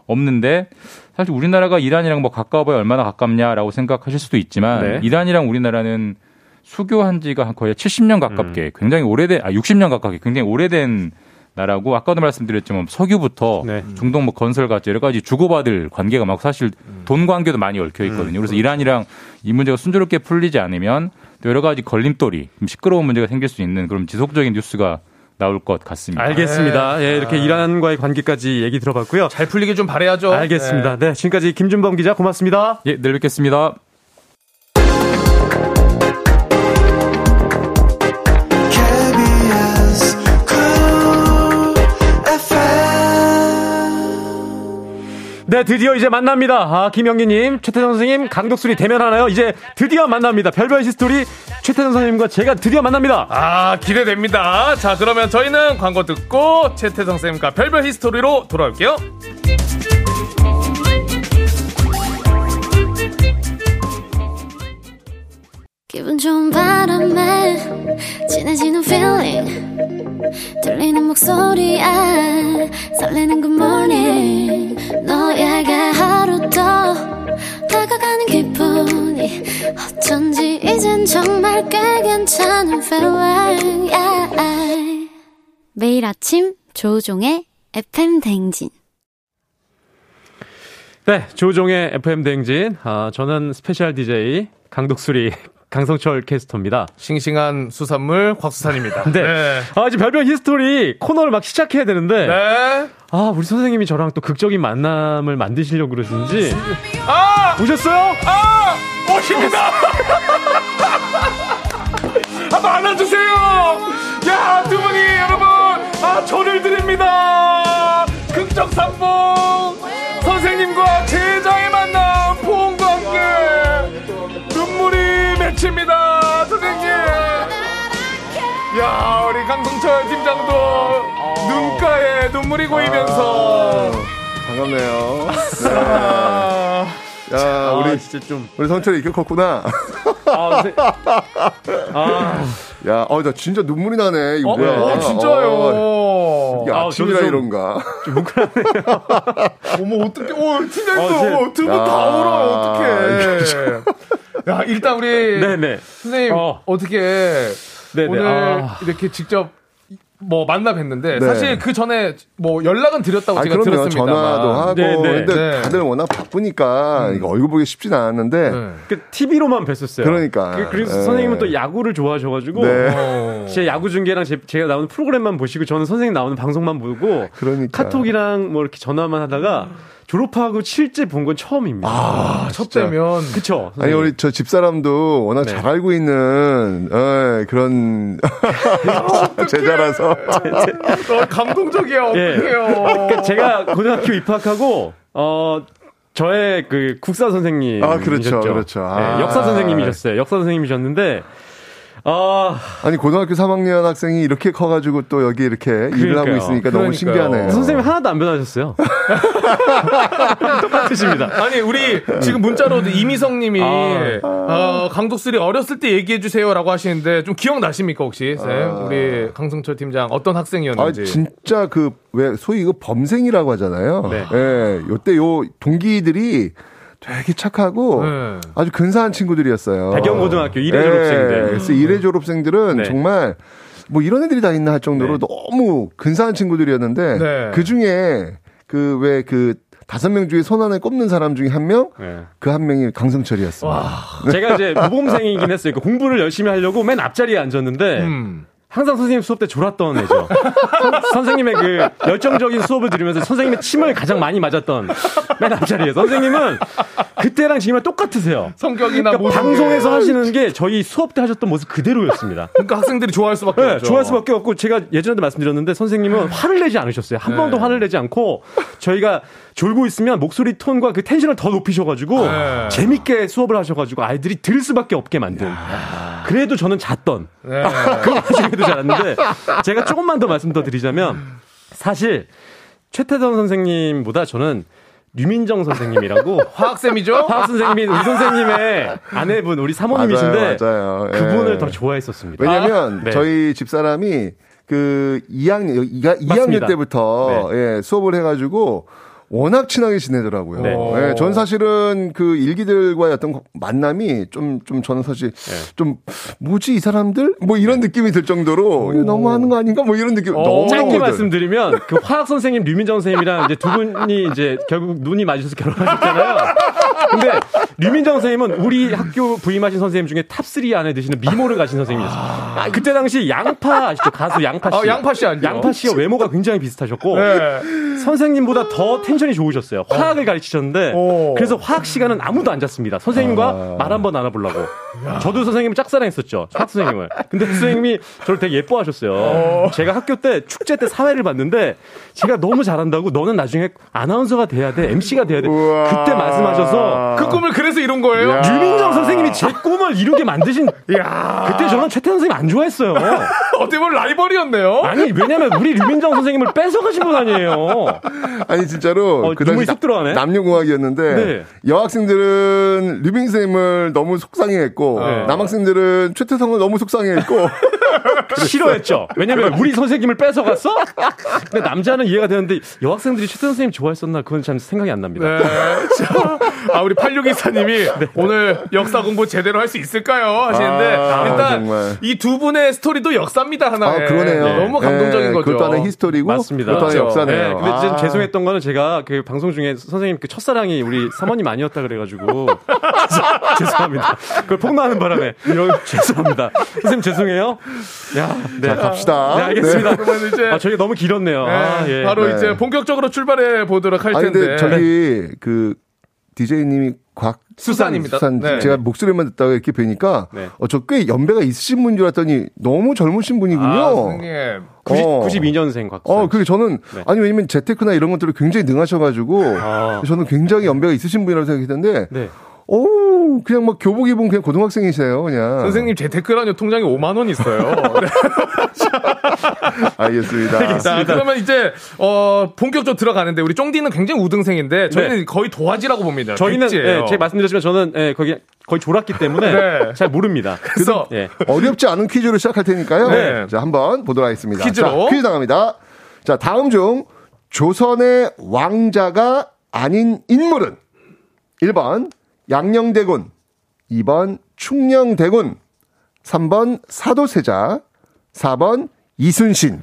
없는데 사실 우리나라가 이란이랑 뭐 가까워봐야 얼마나 가깝냐라고 생각하실 수도 있지만
네.
이란이랑 우리나라는 수교한 지가 한 거의 70년 가깝게 굉장히 오래된 아 60년 가깝게 굉장히 오래된 나라고 아까도 말씀드렸지만 석유부터
네.
중동 뭐 건설까지 여러 가지 주고받을 관계가 막 사실 돈 관계도 많이 얽혀 있거든요. 그래서 이란이랑 이 문제가 순조롭게 풀리지 않으면 또 여러 가지 걸림돌이 좀 시끄러운 문제가 생길 수 있는 그런 지속적인 뉴스가 나올 것 같습니다.
알겠습니다. 예, 이렇게 이란과의 관계까지 얘기 들어봤고요.
잘 풀리길 좀 바래야죠.
알겠습니다. 네, 지금까지 김준범 기자 고맙습니다.
예, 내일 뵙겠습니다.
네, 드디어 이제 만납니다. 아, 김영기님, 최태성 선생님, 강독수리 대면하나요? 이제 드디어 만납니다. 별별 히스토리 최태성 선생님과 제가 드디어 만납니다.
아, 기대됩니다. 자, 그러면 저희는 광고 듣고 최태성 쌤과 별별 히스토리로 돌아올게요.
기분 좋은 바람에 진해지는 feeling 들리는 목소리에 설레는 good morning 너에게 하루 더 다가가는 기분이 어쩐지 이젠 정말 꽤 괜찮은 feeling yeah. 매일 아침 조우종의 FM 대행진
네, 조우종의 FM 대행진. 아, 저는 스페셜 DJ 강독수리 강성철 캐스터입니다.
싱싱한 수산물 곽수산입니다.
네. 아, 이제 별별 히스토리 코너를 막 시작해야 되는데.
네.
아, 우리 선생님이 저랑 또 극적인 만남을 만드시려고 그러시는지.
아!
오셨어요?
아! 오십니다! 한번 안아주세요! 야, 두 분이 여러분, 아, 절을 드립니다! 극적 상봉! 선생님과 제자 맺힙니다, 선생님! 야, 우리 강성철 팀장도 눈가에 눈물이 고이면서.
반갑네요.
아,
야,
아,
우리
진짜 좀.
우리 성철이 이렇게 컸구나.
아, 세- 아,
야, 어, 나 진짜 눈물이 나네. 이거
어,
뭐야?
어,
어,
진짜요.
이게
아,
아침이라
좀-
이런가?
어머 어떡해 어 팀장님도
어, 제-
어, 두분 다
야,
울어요 어떡해 야 일단 우리
네네.
선생님
어.
어. 떻게
네네.
오늘
아.
이렇게 직접 뭐 만나 뵀는데
네.
사실 그 전에 뭐 연락은 드렸다고
아,
제가
그럼요.
들었습니다만
전화도 하고.
네, 네.
근데
네.
다들 워낙 바쁘니까 이거 얼굴 보기 쉽진 않았는데.
네.
그 TV로만 뵀었어요.
그러니까.
그, 그래서
네.
선생님은 또 야구를 좋아하셔가지고.
네.
어.
제 야구 중계랑 제, 제가 나오는 프로그램만 보시고 저는 선생님 나오는 방송만 보고
그러니까.
카톡이랑 뭐 이렇게 전화만 하다가 졸업하고 실제 본 건 처음입니다.
아, 첫 대면
그쵸?
아니
선생님?
우리 저 집사람도 워낙
네.
잘 알고 있는 어, 그런 제자라서
어, 감동적이야
예.
어떡해요
그러니까 제가 고등학교 입학하고 어 저의 그 국사 선생님
아, 그렇죠, 그렇죠. 아.
역사 선생님이셨어요. 역사 선생님이셨는데 아
아니 고등학교 3학년 학생이 이렇게 커가지고 또 여기 이렇게 일을 하고
그러니까요.
있으니까 너무
그러니까요.
신기하네요.
선생님 하나도 안 변하셨어요. 똑같으십니다.
아니 우리 지금 문자로도 이미성 님이
아.
어, 강독수리 어렸을 때 얘기해 주세요라고 하시는데 좀 기억 나십니까 혹시 쌤?
아.
우리 강성철 팀장 어떤
아
학생이었는지
진짜 그 왜 소위 이거 범생이라고 하잖아요.
네.
예, 요때 요 동기들이 되게 착하고
네.
아주 근사한 친구들이었어요.
대경고등학교 일회
예,
졸업생들.
그래서 일회 졸업생들은
네.
정말 뭐 이런 애들이 다 있나 할 정도로
네.
너무 근사한 친구들이었는데
네.
그 중에 그왜그 다섯 명 중에 손 안에 꼽는 사람 중에 한 명,
네.
그한 명이 강성철이었습니다.
제가 이제 모범생이긴 했어요. 그 공부를 열심히 하려고 맨 앞자리에 앉았는데
음.
항상 선생님 수업 때 졸았던 애죠. 선, 생님의그 열정적인 수업을 들으면서 선생님의 침을 가장 많이 맞았던 맨 앞자리에 선생님은 그때랑 지금이랑 똑같으세요.
성격이나
그러니까. 방송에서 하시는 게 저희 수업 때 하셨던 모습 그대로였습니다.
그러니까 학생들이 좋아할 수밖에
네,
없죠.
좋아할 수밖에 없고 제가 예전에도 말씀드렸는데 선생님은 화를 내지 않으셨어요. 한
네.
번도 화를 내지 않고 저희가 졸고 있으면 목소리 톤과 그 텐션을 더 높이셔가지고
네.
재밌게 수업을 하셔가지고 아이들이 들을 수밖에 없게 만든. 그래도 저는 잤던.
네.
그 와중에도 잘았는데 제가 조금만 더 말씀 더 드리자면 사실 최태선 선생님보다 저는 류민정 선생님이라고
화학 쌤이죠?
화학 선생님이 우리 선생님의 아내분 우리 사모님이신데
맞아요, 맞아요. 예.
그분을 더 좋아했었습니다.
왜냐면
아, 네.
저희 집 사람이 그 2학년, 2학년
맞습니다.
때부터 예, 수업을 해가지고 워낙 친하게 지내더라고요.
네.
예, 전 사실은 그 1기들과의 어떤 만남이 좀, 좀 저는 사실
네.
좀 뭐지 이 사람들? 뭐 이런 느낌이 들 정도로 너무 하는 거 아닌가? 뭐 이런 느낌. 너무
짧게 말씀드리면 그 화학 선생님 류민정 선생님이랑 이제 두 분이 이제 결국 눈이 맞으셔서 결혼하셨잖아요. 근데 류민정 선생님은 우리 학교 부임하신 선생님 중에 top3 안에 드시는 미모를 가지신 선생님이었어요. 그때 당시 양파 아시죠? 가수 양파 씨.
아, 양파 씨 알죠?
양파 씨와 외모가 굉장히 비슷하셨고
네.
선생님보다 더 텐션이 좋으셨어요. 화학을 가르치셨는데
오.
그래서 화학 시간은 아무도 안 잤습니다. 선생님과 말 한 번 나눠보려고. 저도 선생님을 짝사랑했었죠. 화학 선생님을. 근데 선생님이 저를 되게 예뻐하셨어요. 제가 학교 때 축제 때 사회를 봤는데 제가 너무 잘한다고 너는 나중에 아나운서가 돼야 돼, MC가 돼야 돼. 그때 말씀하셔서
그 꿈을 그래서 이룬 거예요?
유민정 선생님이 제 꿈을 이루게 만드신. 그때 저는 최태현 선생님 안 좋아했어요.
어떻게 보면 라이벌이었네요.
아니 왜냐면 우리 류민정 선생님을 뺏어가신 분 아니에요.
아니 진짜로
어,
그 당시. 남녀공학이었는데
네.
여학생들은 류빈 선생님을 너무 속상해했고
네.
남학생들은 최태성을 너무 속상해했고
싫어했죠. 왜냐면 우리 선생님을 뺏어갔어? 근데 남자는 이해가 되는데 여학생들이 최태 선생님 좋아했었나 그건 참 생각이 안 납니다.
네. 자, 아, 우리 8624님이
네.
오늘 역사 공부 제대로 할 수 있을까요? 하시는데,
아,
일단. 이 두 분의 스토리도 역사입니다, 하나에.
아 그러네요.
너무 감동적인
네,
거죠.
그것도 하나의 히스토리고
맞습니다.
그것도 하나의
그렇죠.
역사네요.
네, 근데 좀
아.
죄송했던 거는 제가 그 방송 중에 선생님 그 첫사랑이 우리 사모님 아니었다 그래가지고 죄송합니다. 그걸 폭로하는 바람에 이런 죄송합니다. 선생님 죄송해요. 야, 네,
자, 갑시다.
네, 알겠습니다.
그러면 이제
아, 저희가 너무 길었네요.
네,
아, 예.
바로
네.
이제 본격적으로 출발해 보도록 할
아니
텐데.
근데 저기 그 DJ님이 곽
수산입니다.
수산
네.
제가 목소리만 듣다가 이렇게 뵈니까
네.
어, 저 꽤 연배가 있으신 분인 줄 알았더니 너무 젊으신 분이군요.
아, 선생님.
90,
어.
92년생 곽.
어, 그게 저는
네.
아니 왜냐면 재테크나 이런 것들을 굉장히 능하셔가지고
아.
저는 굉장히 연배가 있으신 분이라고 생각했는데,
네.
오 그냥 막 교복 입은 그냥 고등학생이세요, 그냥.
선생님 재테크라뇨 통장에 5만 원 있어요. 네.
알겠습니다.
자, 그러면 이제 어 본격적으로 들어가는데 우리 쫑디는 굉장히 우등생인데 저희는 거의 도화지라고 봅니다.
저희는
백지예요.
예, 제가 말씀드렸지만 저는 예, 거기 거의 졸았기 때문에
네.
잘 모릅니다.
그래서
예.
어렵지 않은 퀴즈로 시작할 테니까요.
네.
자, 한번 보도록 하겠습니다.
퀴즈로.
자, 퀴즈 나갑니다. 자, 다음 중 조선의 왕자가 아닌 인물은 1번 양녕대군, 2번 충녕대군, 3번 사도세자, 4번 이순신.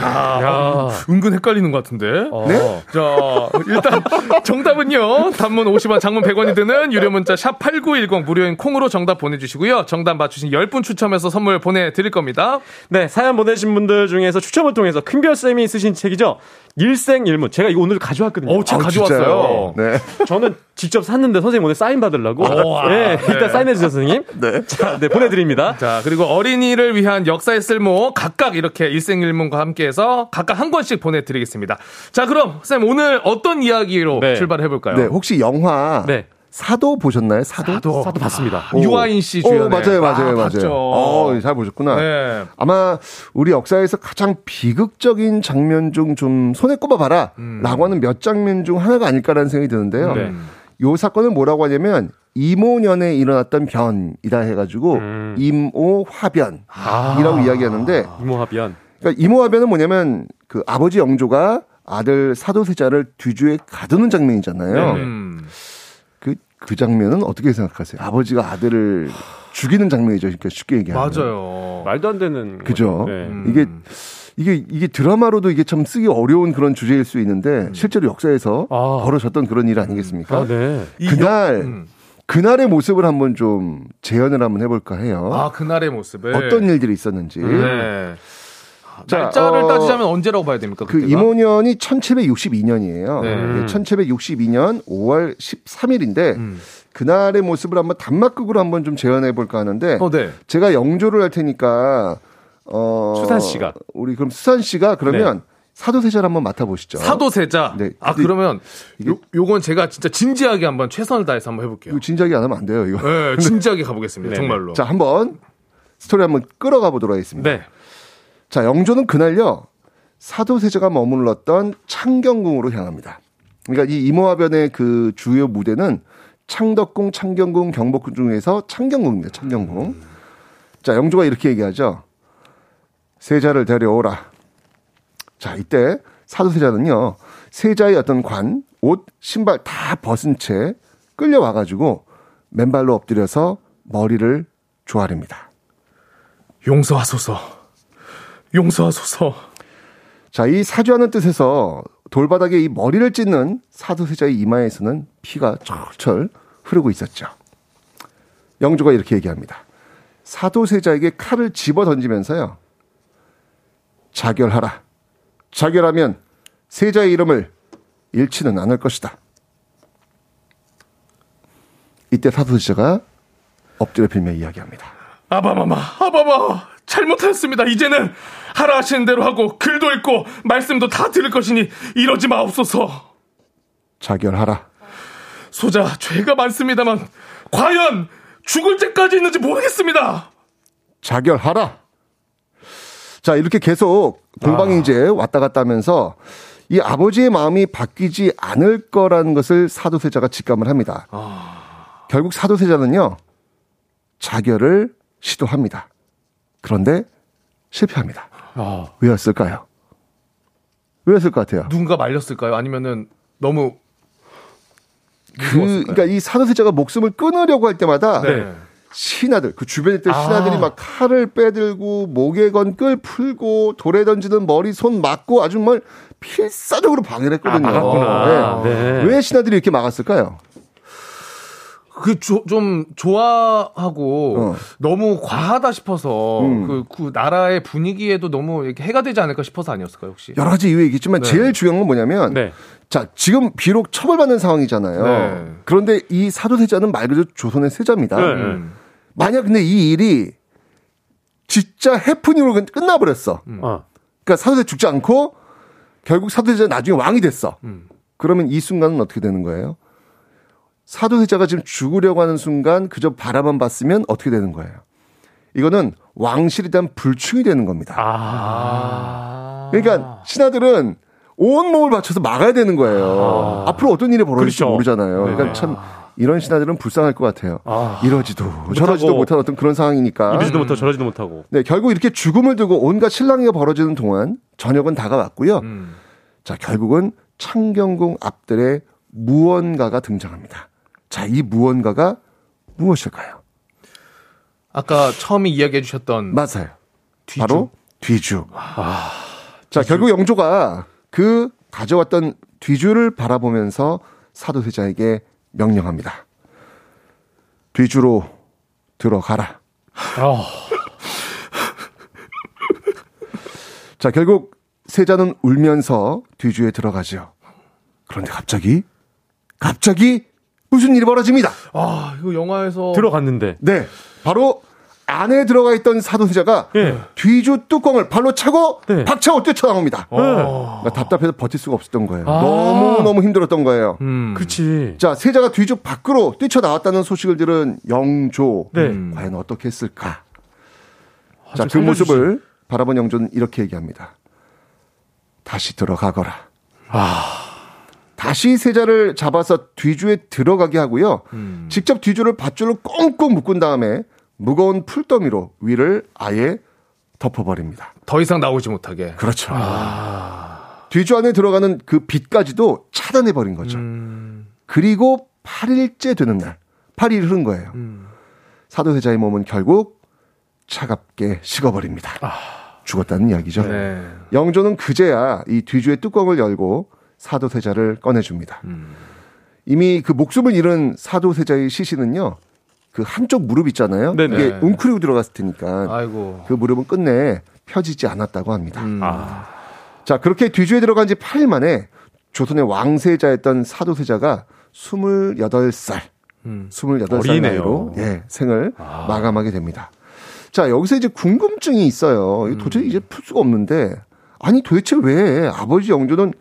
아, 은근 헷갈리는 것 같은데.
어.
네?
자, 일단 정답은요. 단문 50원, 장문 100원이 드는 유료 문자 샵 8910 무료인 콩으로 정답 보내주시고요. 정답 맞추신 10분 추첨해서 선물 보내드릴 겁니다.
네, 사연 보내신 분들 중에서 추첨을 통해서 큰별쌤이 쓰신 책이죠. 일생일문. 제가 이거 오늘 가져왔거든요.
어, 책
아,
가져왔어요.
진짜요? 네.
저는 직접 샀는데 선생님 오늘 사인 받으려고.
와,
네,
네.
일단 사인해 주세요, 선생님.
네.
자, 네, 보내드립니다.
자, 그리고 어린이를 위한 역사의 쓸모 각각 이렇게 일생일문과 함께해서 각각 한 권씩 보내드리겠습니다. 자, 그럼 쌤 오늘 어떤 이야기로
네.
출발해 볼까요?
네, 혹시 영화
네.
사도 보셨나요? 사도?
사도.
사도 봤습니다.
오.
유아인 씨 주연의.
어, 맞아요, 맞아요,
아,
맞아요.
봤죠.
어, 잘 보셨구나.
네.
아마 우리 역사에서 가장 비극적인 장면 중 좀 손에 꼽아봐라 라고 하는 몇 장면 중 하나가 아닐까라는 생각이 드는데요.
네.
요 사건은 뭐라고 하냐면 이모년에 일어났던 변이다 해가지고
음.
임오화변이라고
아.
이야기하는데
이모합연.
그러니까 이모화변은 뭐냐면 그 아버지 영조가 아들 사도세자를 뒤주에 가두는 장면이잖아요.
네네.
음.
그, 그 장면은 어떻게 생각하세요? 아버지가 아들을 죽이는 장면이죠. 그러니까 쉽게 얘기하면.
맞아요.
말도 안 되는.
그죠.
네.
음.
이게 이게 이게 드라마로도 이게 참 쓰기 어려운 그런 주제일 수 있는데 실제로 역사에서
아.
벌어졌던 그런 일 아니겠습니까?
아, 네.
이
그날
역- 음.
그날의 모습을 한번 좀 재현을 한번 해볼까 해요.
아, 그날의 모습을.
어떤 일들이 있었는지.
네.
자,
날짜를
어,
따지자면 언제라고 봐야 됩니까?
그
그때가?
임원년이 1762년이에요.
네.
1762년 5월 13일인데
음.
그날의 모습을 한번 단막극으로 한번 좀 재현해 볼까 하는데
어, 네.
제가 영조를 할 테니까 어
수산 씨가.
우리 그럼 수산 씨가 그러면 사도세자를 한번 맡아 보시죠.
사도세자.
네.
아, 그러면 요, 요건 제가 진짜 진지하게 한번 최선을 다해서 한번 해볼게요.
이거 진작에 안 하면 안 돼요, 이거.
네, 진지하게 가보겠습니다.
네네.
정말로.
자, 한번 스토리 한번 끌어가 보도록 하겠습니다.
네.
자, 영조는 그날요, 사도세자가 머물렀던 창경궁으로 향합니다. 그러니까 이 임오화변의 그 주요 무대는 창덕궁, 창경궁, 경복궁 중에서 창경궁입니다. 창경궁. 자, 영조가 이렇게 얘기하죠. 세자를 데려오라. 자, 이때 사도세자는요, 세자의 어떤 관, 옷, 신발 다 벗은 채 끌려와 가지고 맨발로 엎드려서 머리를 조아립니다.
용서하소서. 용서하소서.
자, 이 사죄하는 뜻에서 돌바닥에 이 머리를 찢는 사도세자의 이마에서는 피가 철철 흐르고 있었죠. 영조가 이렇게 얘기합니다. 사도세자에게 칼을 집어 던지면서요. 자결하라. 자결하면 세자의 이름을 잃지는 않을 것이다. 이때 사도세자가 엎드려 빌며 이야기합니다.
아바마마, 아바마, 잘못했습니다. 이제는 하라 하시는 대로 하고 글도 읽고 말씀도 다 들을 것이니 이러지 마옵소서.
자결하라.
소자, 죄가 많습니다만 과연 죽을 죄까지 있는지 모르겠습니다.
자결하라. 자, 이렇게 계속 공방이 이제 왔다 갔다 하면서 이 아버지의 마음이 바뀌지 않을 거라는 것을 사도세자가 직감을 합니다. 결국 사도세자는요, 자결을 시도합니다. 그런데 실패합니다. 왜였을까요? 왜였을 것 같아요?
누군가 말렸을까요? 아니면은 너무
그, 그러니까 이 사도세자가 목숨을 끊으려고 할 때마다
네.
신하들, 그 주변에 있던
아.
신하들이 막 칼을 빼들고 목에 건 끌 풀고 돌에 던지는 머리 손 맞고 아주 정말 필사적으로 방해를 했거든요.
아.
네.
네.
왜 신하들이 이렇게 막았을까요?
그좀 좋아하고
어.
너무 과하다 싶어서
음.
그, 그 나라의 분위기에도 너무 이렇게 해가 되지 않을까 싶어서 아니었을까요 혹시?
여러 가지 이유 얘기했지만
네.
제일 중요한 건 뭐냐면
네.
자, 지금 비록 처벌받는 상황이잖아요.
네.
그런데 이 사도세자는 말 그대로 조선의 세자입니다.
네.
음.
만약 근데 이 일이 진짜 해프닝으로 끝나버렸어.
어.
그러니까 사도세자 죽지 않고 결국 사도세자가 나중에 왕이 됐어.
음.
그러면 이 순간은 어떻게 되는 거예요? 사도세자가 지금 죽으려고 하는 순간 그저 바라만 봤으면 어떻게 되는 거예요? 이거는 왕실에 대한 불충이 되는 겁니다.
아.
그러니까 신하들은 온 몸을 바쳐서 막아야 되는 거예요. 앞으로 어떤 일이 벌어질지
그렇죠.
모르잖아요. 그러니까
네.
참 이런 신하들은 불쌍할 것 같아요.
아.
이러지도 저러지도 못한 어떤 그런 상황이니까.
이러지도 못하고 저러지도 못하고.
네, 결국 이렇게 죽음을 두고 온갖 신랑이가 벌어지는 동안 저녁은 다가왔고요.
음.
자, 결국은 창경궁 앞들에 무언가가 등장합니다. 자, 이 무언가가 무엇일까요?
아까 처음에 이야기해 주셨던
맞아요.
뒤주?
바로 뒤주. 자, 결국 영조가 그 가져왔던 뒤주를 바라보면서 사도세자에게 명령합니다. 뒤주로 들어가라.
아.
자, 결국 세자는 울면서 뒤주에 들어가죠. 그런데 갑자기, 갑자기 무슨 일이 벌어집니다.
아 이거 영화에서
들어갔는데.
네. 바로 안에 들어가 있던 사도세자가
예.
뒤주 뚜껑을 발로 차고
네.
박차고 뛰쳐나옵니다.
어.
그러니까 답답해서 버틸 수가 없었던 거예요.
아.
너무 너무 힘들었던 거예요.
음.
그치.
자, 세자가 뒤주 밖으로 뛰쳐나왔다는 소식을 들은 영조.
네.
음.
과연 어떻게 했을까?
아,
자, 좀그
살려주시-
모습을 바라본 영조는 이렇게 얘기합니다. 다시 들어가거라.
아.
다시 세자를 잡아서 뒤주에 들어가게 하고요.
음.
직접 뒤주를 밧줄로 꽁꽁 묶은 다음에 무거운 풀더미로 위를 아예 덮어버립니다.
더 이상 나오지 못하게.
그렇죠. 뒤주 안에 들어가는 그 빛까지도 차단해버린 거죠.
음.
그리고 8일째 되는 날, 8일 흐른 거예요.
음.
사도세자의 몸은 결국 차갑게 식어버립니다. 죽었다는 이야기죠.
네.
영조는 그제야 이 뒤주의 뚜껑을 열고 사도세자를 꺼내줍니다.
음.
이미 그 목숨을 잃은 사도세자의 시신은요. 그 한쪽 무릎 있잖아요.
네네.
이게 웅크리고 들어갔을 테니까
아이고.
그 무릎은 끝내 펴지지 않았다고 합니다.
음.
아.
자, 그렇게 뒤주에 들어간 지 8일 만에 조선의 왕세자였던 사도세자가 28살,
음.
28살
어리네요.
나이로 예, 생을 마감하게 됩니다. 자, 여기서 이제 궁금증이 있어요. 이거 도저히 이제 풀 수가 없는데 아니 도대체 왜 아버지 영조는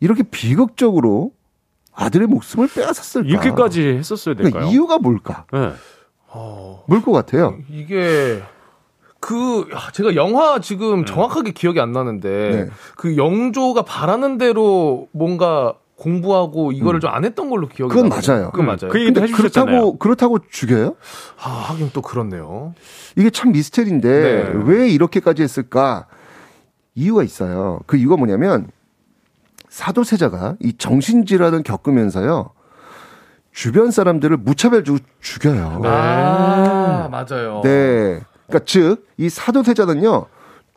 이렇게 비극적으로 아들의 목숨을 빼앗았을까?
이렇게까지 했었어야
그러니까
될까요?
이유가 뭘까?
네.
뭘것 같아요?
이게 그 아, 제가 영화 지금 정확하게 기억이 안 나는데
네.
그 영조가 바라는 대로 뭔가 공부하고 이거를 좀안 했던 걸로 기억이
그건
나거든요.
맞아요.
그건 맞아요.
그 얘기도
근데. 그렇다고 그렇다고 죽여요?
아, 하긴 또 그렇네요.
이게 참 미스테리인데
네.
왜 이렇게까지 했을까? 이유가 있어요. 그 이유가 뭐냐면 사도세자가 이 정신질환을 겪으면서요. 주변 사람들을 무차별적으로 죽여요.
아, 맞아요.
네. 그러니까 즉 이 사도세자는요.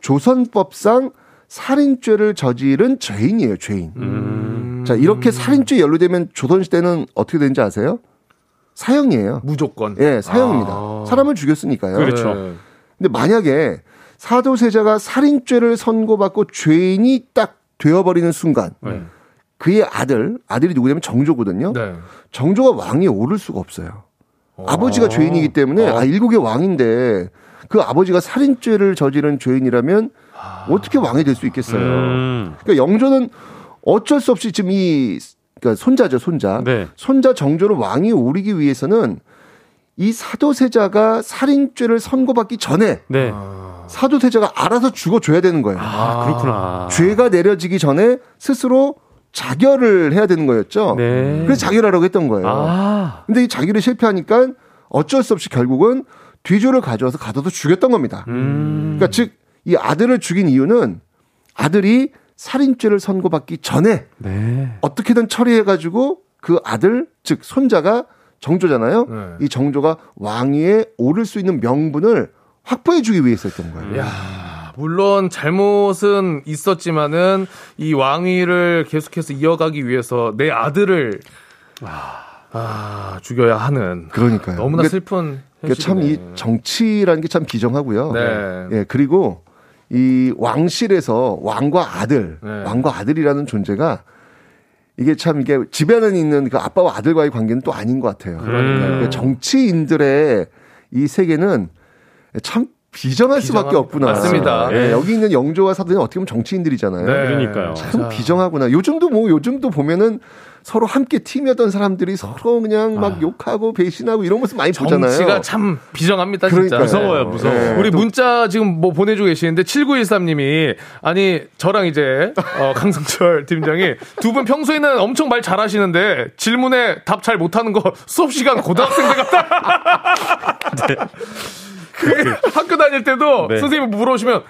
조선법상 살인죄를 저지른 죄인이에요, 죄인.
음.
자, 이렇게 살인죄 연루되면 조선시대는 어떻게 되는지 아세요? 사형이에요.
무조건.
예, 사형입니다.
아.
사람을 죽였으니까요.
그렇죠.
네.
근데 만약에 사도세자가 살인죄를 선고받고 죄인이 딱 되어버리는 순간
네.
그의 아들, 아들이 누구냐면 정조거든요.
네.
정조가 왕위에 오를 수가 없어요. 아버지가 죄인이기 때문에 아 일국의 왕인데 그 아버지가 살인죄를 저지른 죄인이라면 어떻게 왕이 될 수 있겠어요.
음.
그러니까 영조는 어쩔 수 없이 지금 이 그러니까 손자죠, 손자.
네.
손자 정조는 왕위에 오르기 위해서는 이 사도세자가 살인죄를 선고받기 전에
네.
사도세자가 알아서 죽어줘야 되는 거예요.
아, 그렇구나.
죄가 내려지기 전에 스스로 자결을 해야 되는 거였죠.
네.
그래서 자결하라고 했던 거예요.
아.
근데 이 자결이 실패하니까 어쩔 수 없이 결국은 뒤조를 가져와서 가둬서 죽였던 겁니다.
음.
그러니까 즉 이 아들을 죽인 이유는 아들이 살인죄를 선고받기 전에
네.
어떻게든 처리해가지고 그 아들 즉 손자가 정조잖아요.
네.
이 정조가 왕위에 오를 수 있는 명분을 확보해주기 위해서였던 거예요.
야, 물론 잘못은 있었지만은 이 왕위를 계속해서 이어가기 위해서 내 아들을 아, 죽여야 하는
그러니까요.
너무나 슬픈
그러니까 참이 정치라는 게 참 비정하고요.
네.
예, 그리고 이 왕실에서 왕과 아들,
네.
왕과 아들이라는 존재가 이게 참 이게 집에는 있는 그 아빠와 아들과의 관계는 또 아닌 것 같아요. 그러니까 정치인들의 이 세계는 참 비정할 수밖에. 없구나.
맞습니다.
예, 여기 있는 영조와 사도는 어떻게 보면 정치인들이잖아요.
네.
그러니까요.
참 비정하구나. 요즘도 뭐 요즘도 보면은 서로 함께 팀이었던 사람들이 서로 그냥 막 욕하고 배신하고 이런 모습 많이 보잖아요.
정치가 참 비정합니다, 진짜.
그러니까요.
무서워요, 무서워.
네.
우리 문자 지금 뭐 보내주고 계시는데 7913님이 아니 저랑 이제 어, 강성철 팀장이 두 분 평소에는 엄청 말 잘하시는데 질문에 답 잘 못하는 거 수업 시간 고등학생들 같다. 그 학교 다닐 때도
네.
선생님이 물어보시면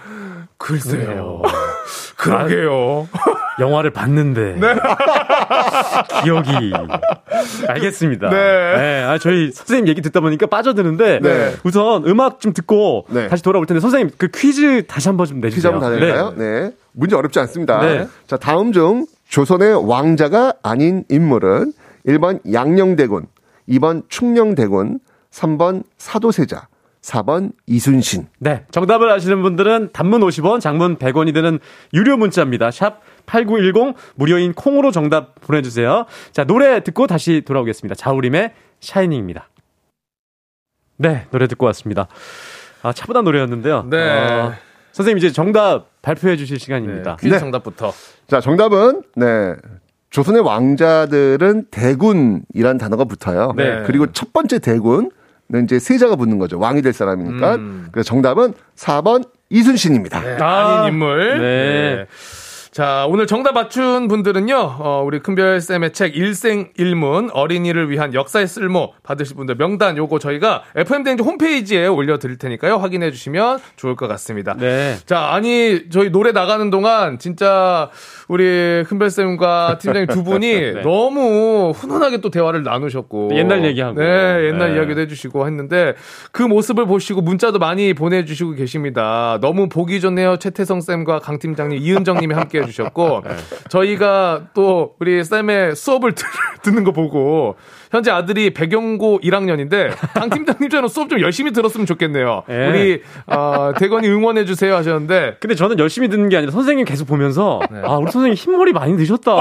글쎄요. 그러게요.
영화를 봤는데 기억이 알겠습니다.
네.
아, 저희 선생님 얘기 듣다 보니까 빠져드는데
네.
우선 음악 좀 듣고
네.
다시 돌아올 텐데 선생님 그 퀴즈 다시 한번 좀
퀴즈
내주세요.
한번 다 낼까요? 네. 문제 어렵지 않습니다.
네.
자, 다음 중 조선의 왕자가 아닌 인물은 1번 양녕대군, 2번 충녕대군, 3번 사도세자, 4번 이순신.
네. 정답을 아시는 분들은 단문 50원, 장문 100원이 드는 유료 문자입니다. 샵 8910 무료인 콩으로 정답 보내 주세요. 자, 노래 듣고 다시 돌아오겠습니다. 자우림의 샤이닝입니다. 네, 노래 듣고 왔습니다. 아, 차분한 노래였는데요.
네.
어, 선생님 이제 정답 발표해 주실 시간입니다.
퀴즈
네.
정답부터.
자, 정답은 네. 조선의 왕자들은 대군이란 단어가 붙어요.
네.
그리고 첫 번째 대군은 이제 세자가 붙는 거죠. 왕이 될 사람이니까.
음.
그래서 정답은 4번 이순신입니다.
네,
아,
아닌 인물.
네.
자, 오늘 정답 맞춘 분들은요, 어, 우리 큰별쌤의 책 일생일문 어린이를 위한 역사의 쓸모 받으실 분들 명단 요거 저희가 FM대행지 홈페이지에 올려드릴 테니까요. 확인해 주시면 좋을 것 같습니다.
네.
자, 아니, 저희 노래 나가는 동안 진짜 우리 큰별쌤과 팀장님 두 분이 너무 훈훈하게 또 대화를 나누셨고.
옛날 얘기하고.
네, 옛날
네.
이야기도 해주시고 했는데 그 모습을 보시고 문자도 많이 보내주시고 계십니다. 너무 보기 좋네요. 최태성 쌤과 강 팀장님, 이은정 님이 함께 해 주셨고. 보내주셨고 저희가 또 우리 쌤의 수업을 들, 듣는 거 보고 현재 아들이 배경고 1학년인데 강 팀장님처럼 수업 좀 열심히 들었으면 좋겠네요.
예.
우리 어, 대건이 응원해 주세요 하셨는데
근데 저는 열심히 듣는 게 아니라 선생님 계속 보면서
네.
아 우리 선생님 흰머리 많이 드셨다.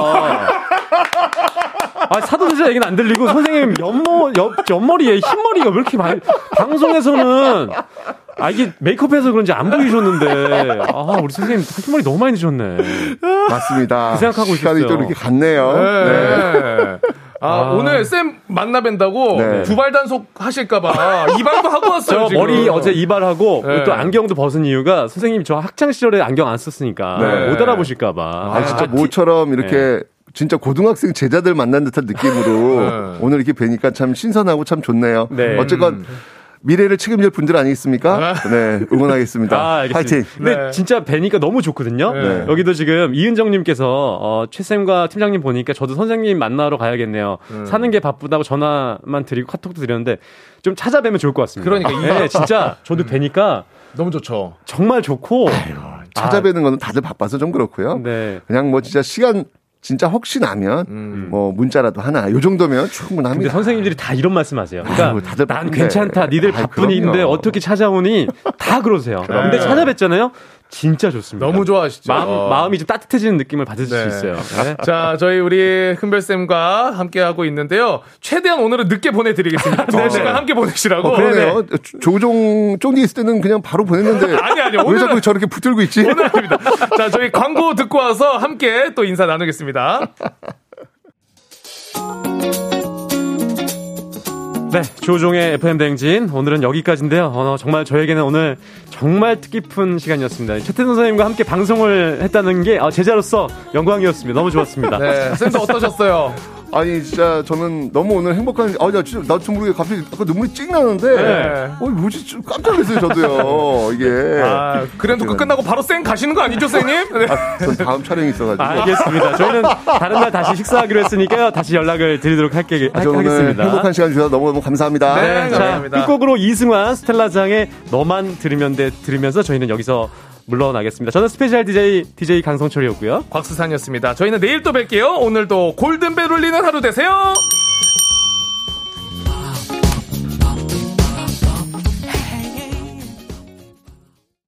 아 사도세자 얘기는 안 들리고 선생님 옆머 옆 옆머리에 흰머리가 왜 이렇게 많이 방송에서는 아 이게 메이크업해서 그런지 안 보이셨는데 아 우리 선생님 흰머리 너무 많이 드셨네.
맞습니다.
그 생각하고
시간이
있었어요.
또 이렇게 갔네요.
네.
네.
아,
아.
오늘 쌤 만나 뵌다고
네.
두발 단속 하실까봐 이발도 하고 왔어요.
저
지금.
머리 어제 이발하고
네.
또 안경도 벗은 이유가 선생님이 저 학창 시절에 안경 안 썼으니까
네.
못 알아보실까봐.
아, 진짜 모처럼 이렇게 진짜 고등학생 제자들 만난 듯한 느낌으로
네.
오늘 이렇게 뵈니까 참 신선하고 참 좋네요.
네.
어쨌건 미래를 책임질 분들 아니겠습니까? 네, 응원하겠습니다.
아, 알겠습니다.
파이팅.
근데
네.
진짜 뵈니까 너무 좋거든요.
네.
여기도 지금 이은정님께서 어, 최쌤과 팀장님 보니까 저도 선생님 만나러 가야겠네요.
음.
사는 게 바쁘다고 전화만 드리고 카톡도 드렸는데 좀 찾아뵈면 좋을 것 같습니다.
그러니까 이-
네, 진짜 저도 뵈니까
너무 좋죠.
정말 좋고
찾아뵈는 거는 다들 바빠서 좀 그렇고요.
네.
그냥 뭐 진짜 시간 진짜 혹시 나면 뭐 문자라도 하나 요 정도면 충분합니다.
근데 선생님들이 다 이런 말씀하세요. 그러니까
아이고, 다들
난
바쁜데.
괜찮다. 니들
아이,
바쁜인데
그럼요.
어떻게 찾아오니 다
그러세요.
근데 찾아뵀잖아요. 진짜 좋습니다.
너무 좋아하시죠.
마음, 마음이 좀 따뜻해지는 느낌을 받으실
네.
수 있어요. 네.
자, 저희 우리 큰별 쌤과 함께 하고 있는데요. 최대한 오늘은 늦게 보내드리겠습니다. 두
네.
시간 함께 보내시라고.
어, 그러네요. 조- 조종 쫑디 있을 때는 그냥 바로 보냈는데
아니, 아니,
왜
오늘은-
자꾸 저렇게 붙들고 있지?
오늘 아닙니다. 자, 저희 광고 듣고 와서 함께 또 인사 나누겠습니다.
네, 조종의 FM 대행진 오늘은 여기까지인데요. 어, 정말 저에게는 오늘 정말 뜻깊은 시간이었습니다. 최태선 선생님과 함께 방송을 했다는 게 아, 제자로서 영광이었습니다. 너무 좋았습니다.
네, 쌤도 어떠셨어요?
아니 진짜 저는 너무 오늘 행복한 아나 진짜 나좀 모르게 갑자기 아까 눈물이 찍 나는데
네.
어 뭐지 좀 깜짝 놀랐어요 저도요 이게
아, 그랜드크 끝나고 바로 쌩 가시는 거 아니죠, 쌤님? 네.
아, 전 다음 촬영이 있어가지고
알겠습니다. 저희는 다른 날 다시 식사하기로 했으니까요. 다시 연락을 드리도록 할게,
아, 저 오늘
하겠습니다.
행복한 시간 주셔서 너무너무 감사합니다
네,
자,
감사합니다.
끝곡으로 이승환 스텔라장의 너만 들으면 돼 들으면서 저희는 여기서 물러나겠습니다. 저는 스페셜 DJ DJ 강성철이었고요.
곽수산이었습니다. 저희는 내일 또 뵐게요. 오늘도 골든벨 울리는 하루 되세요.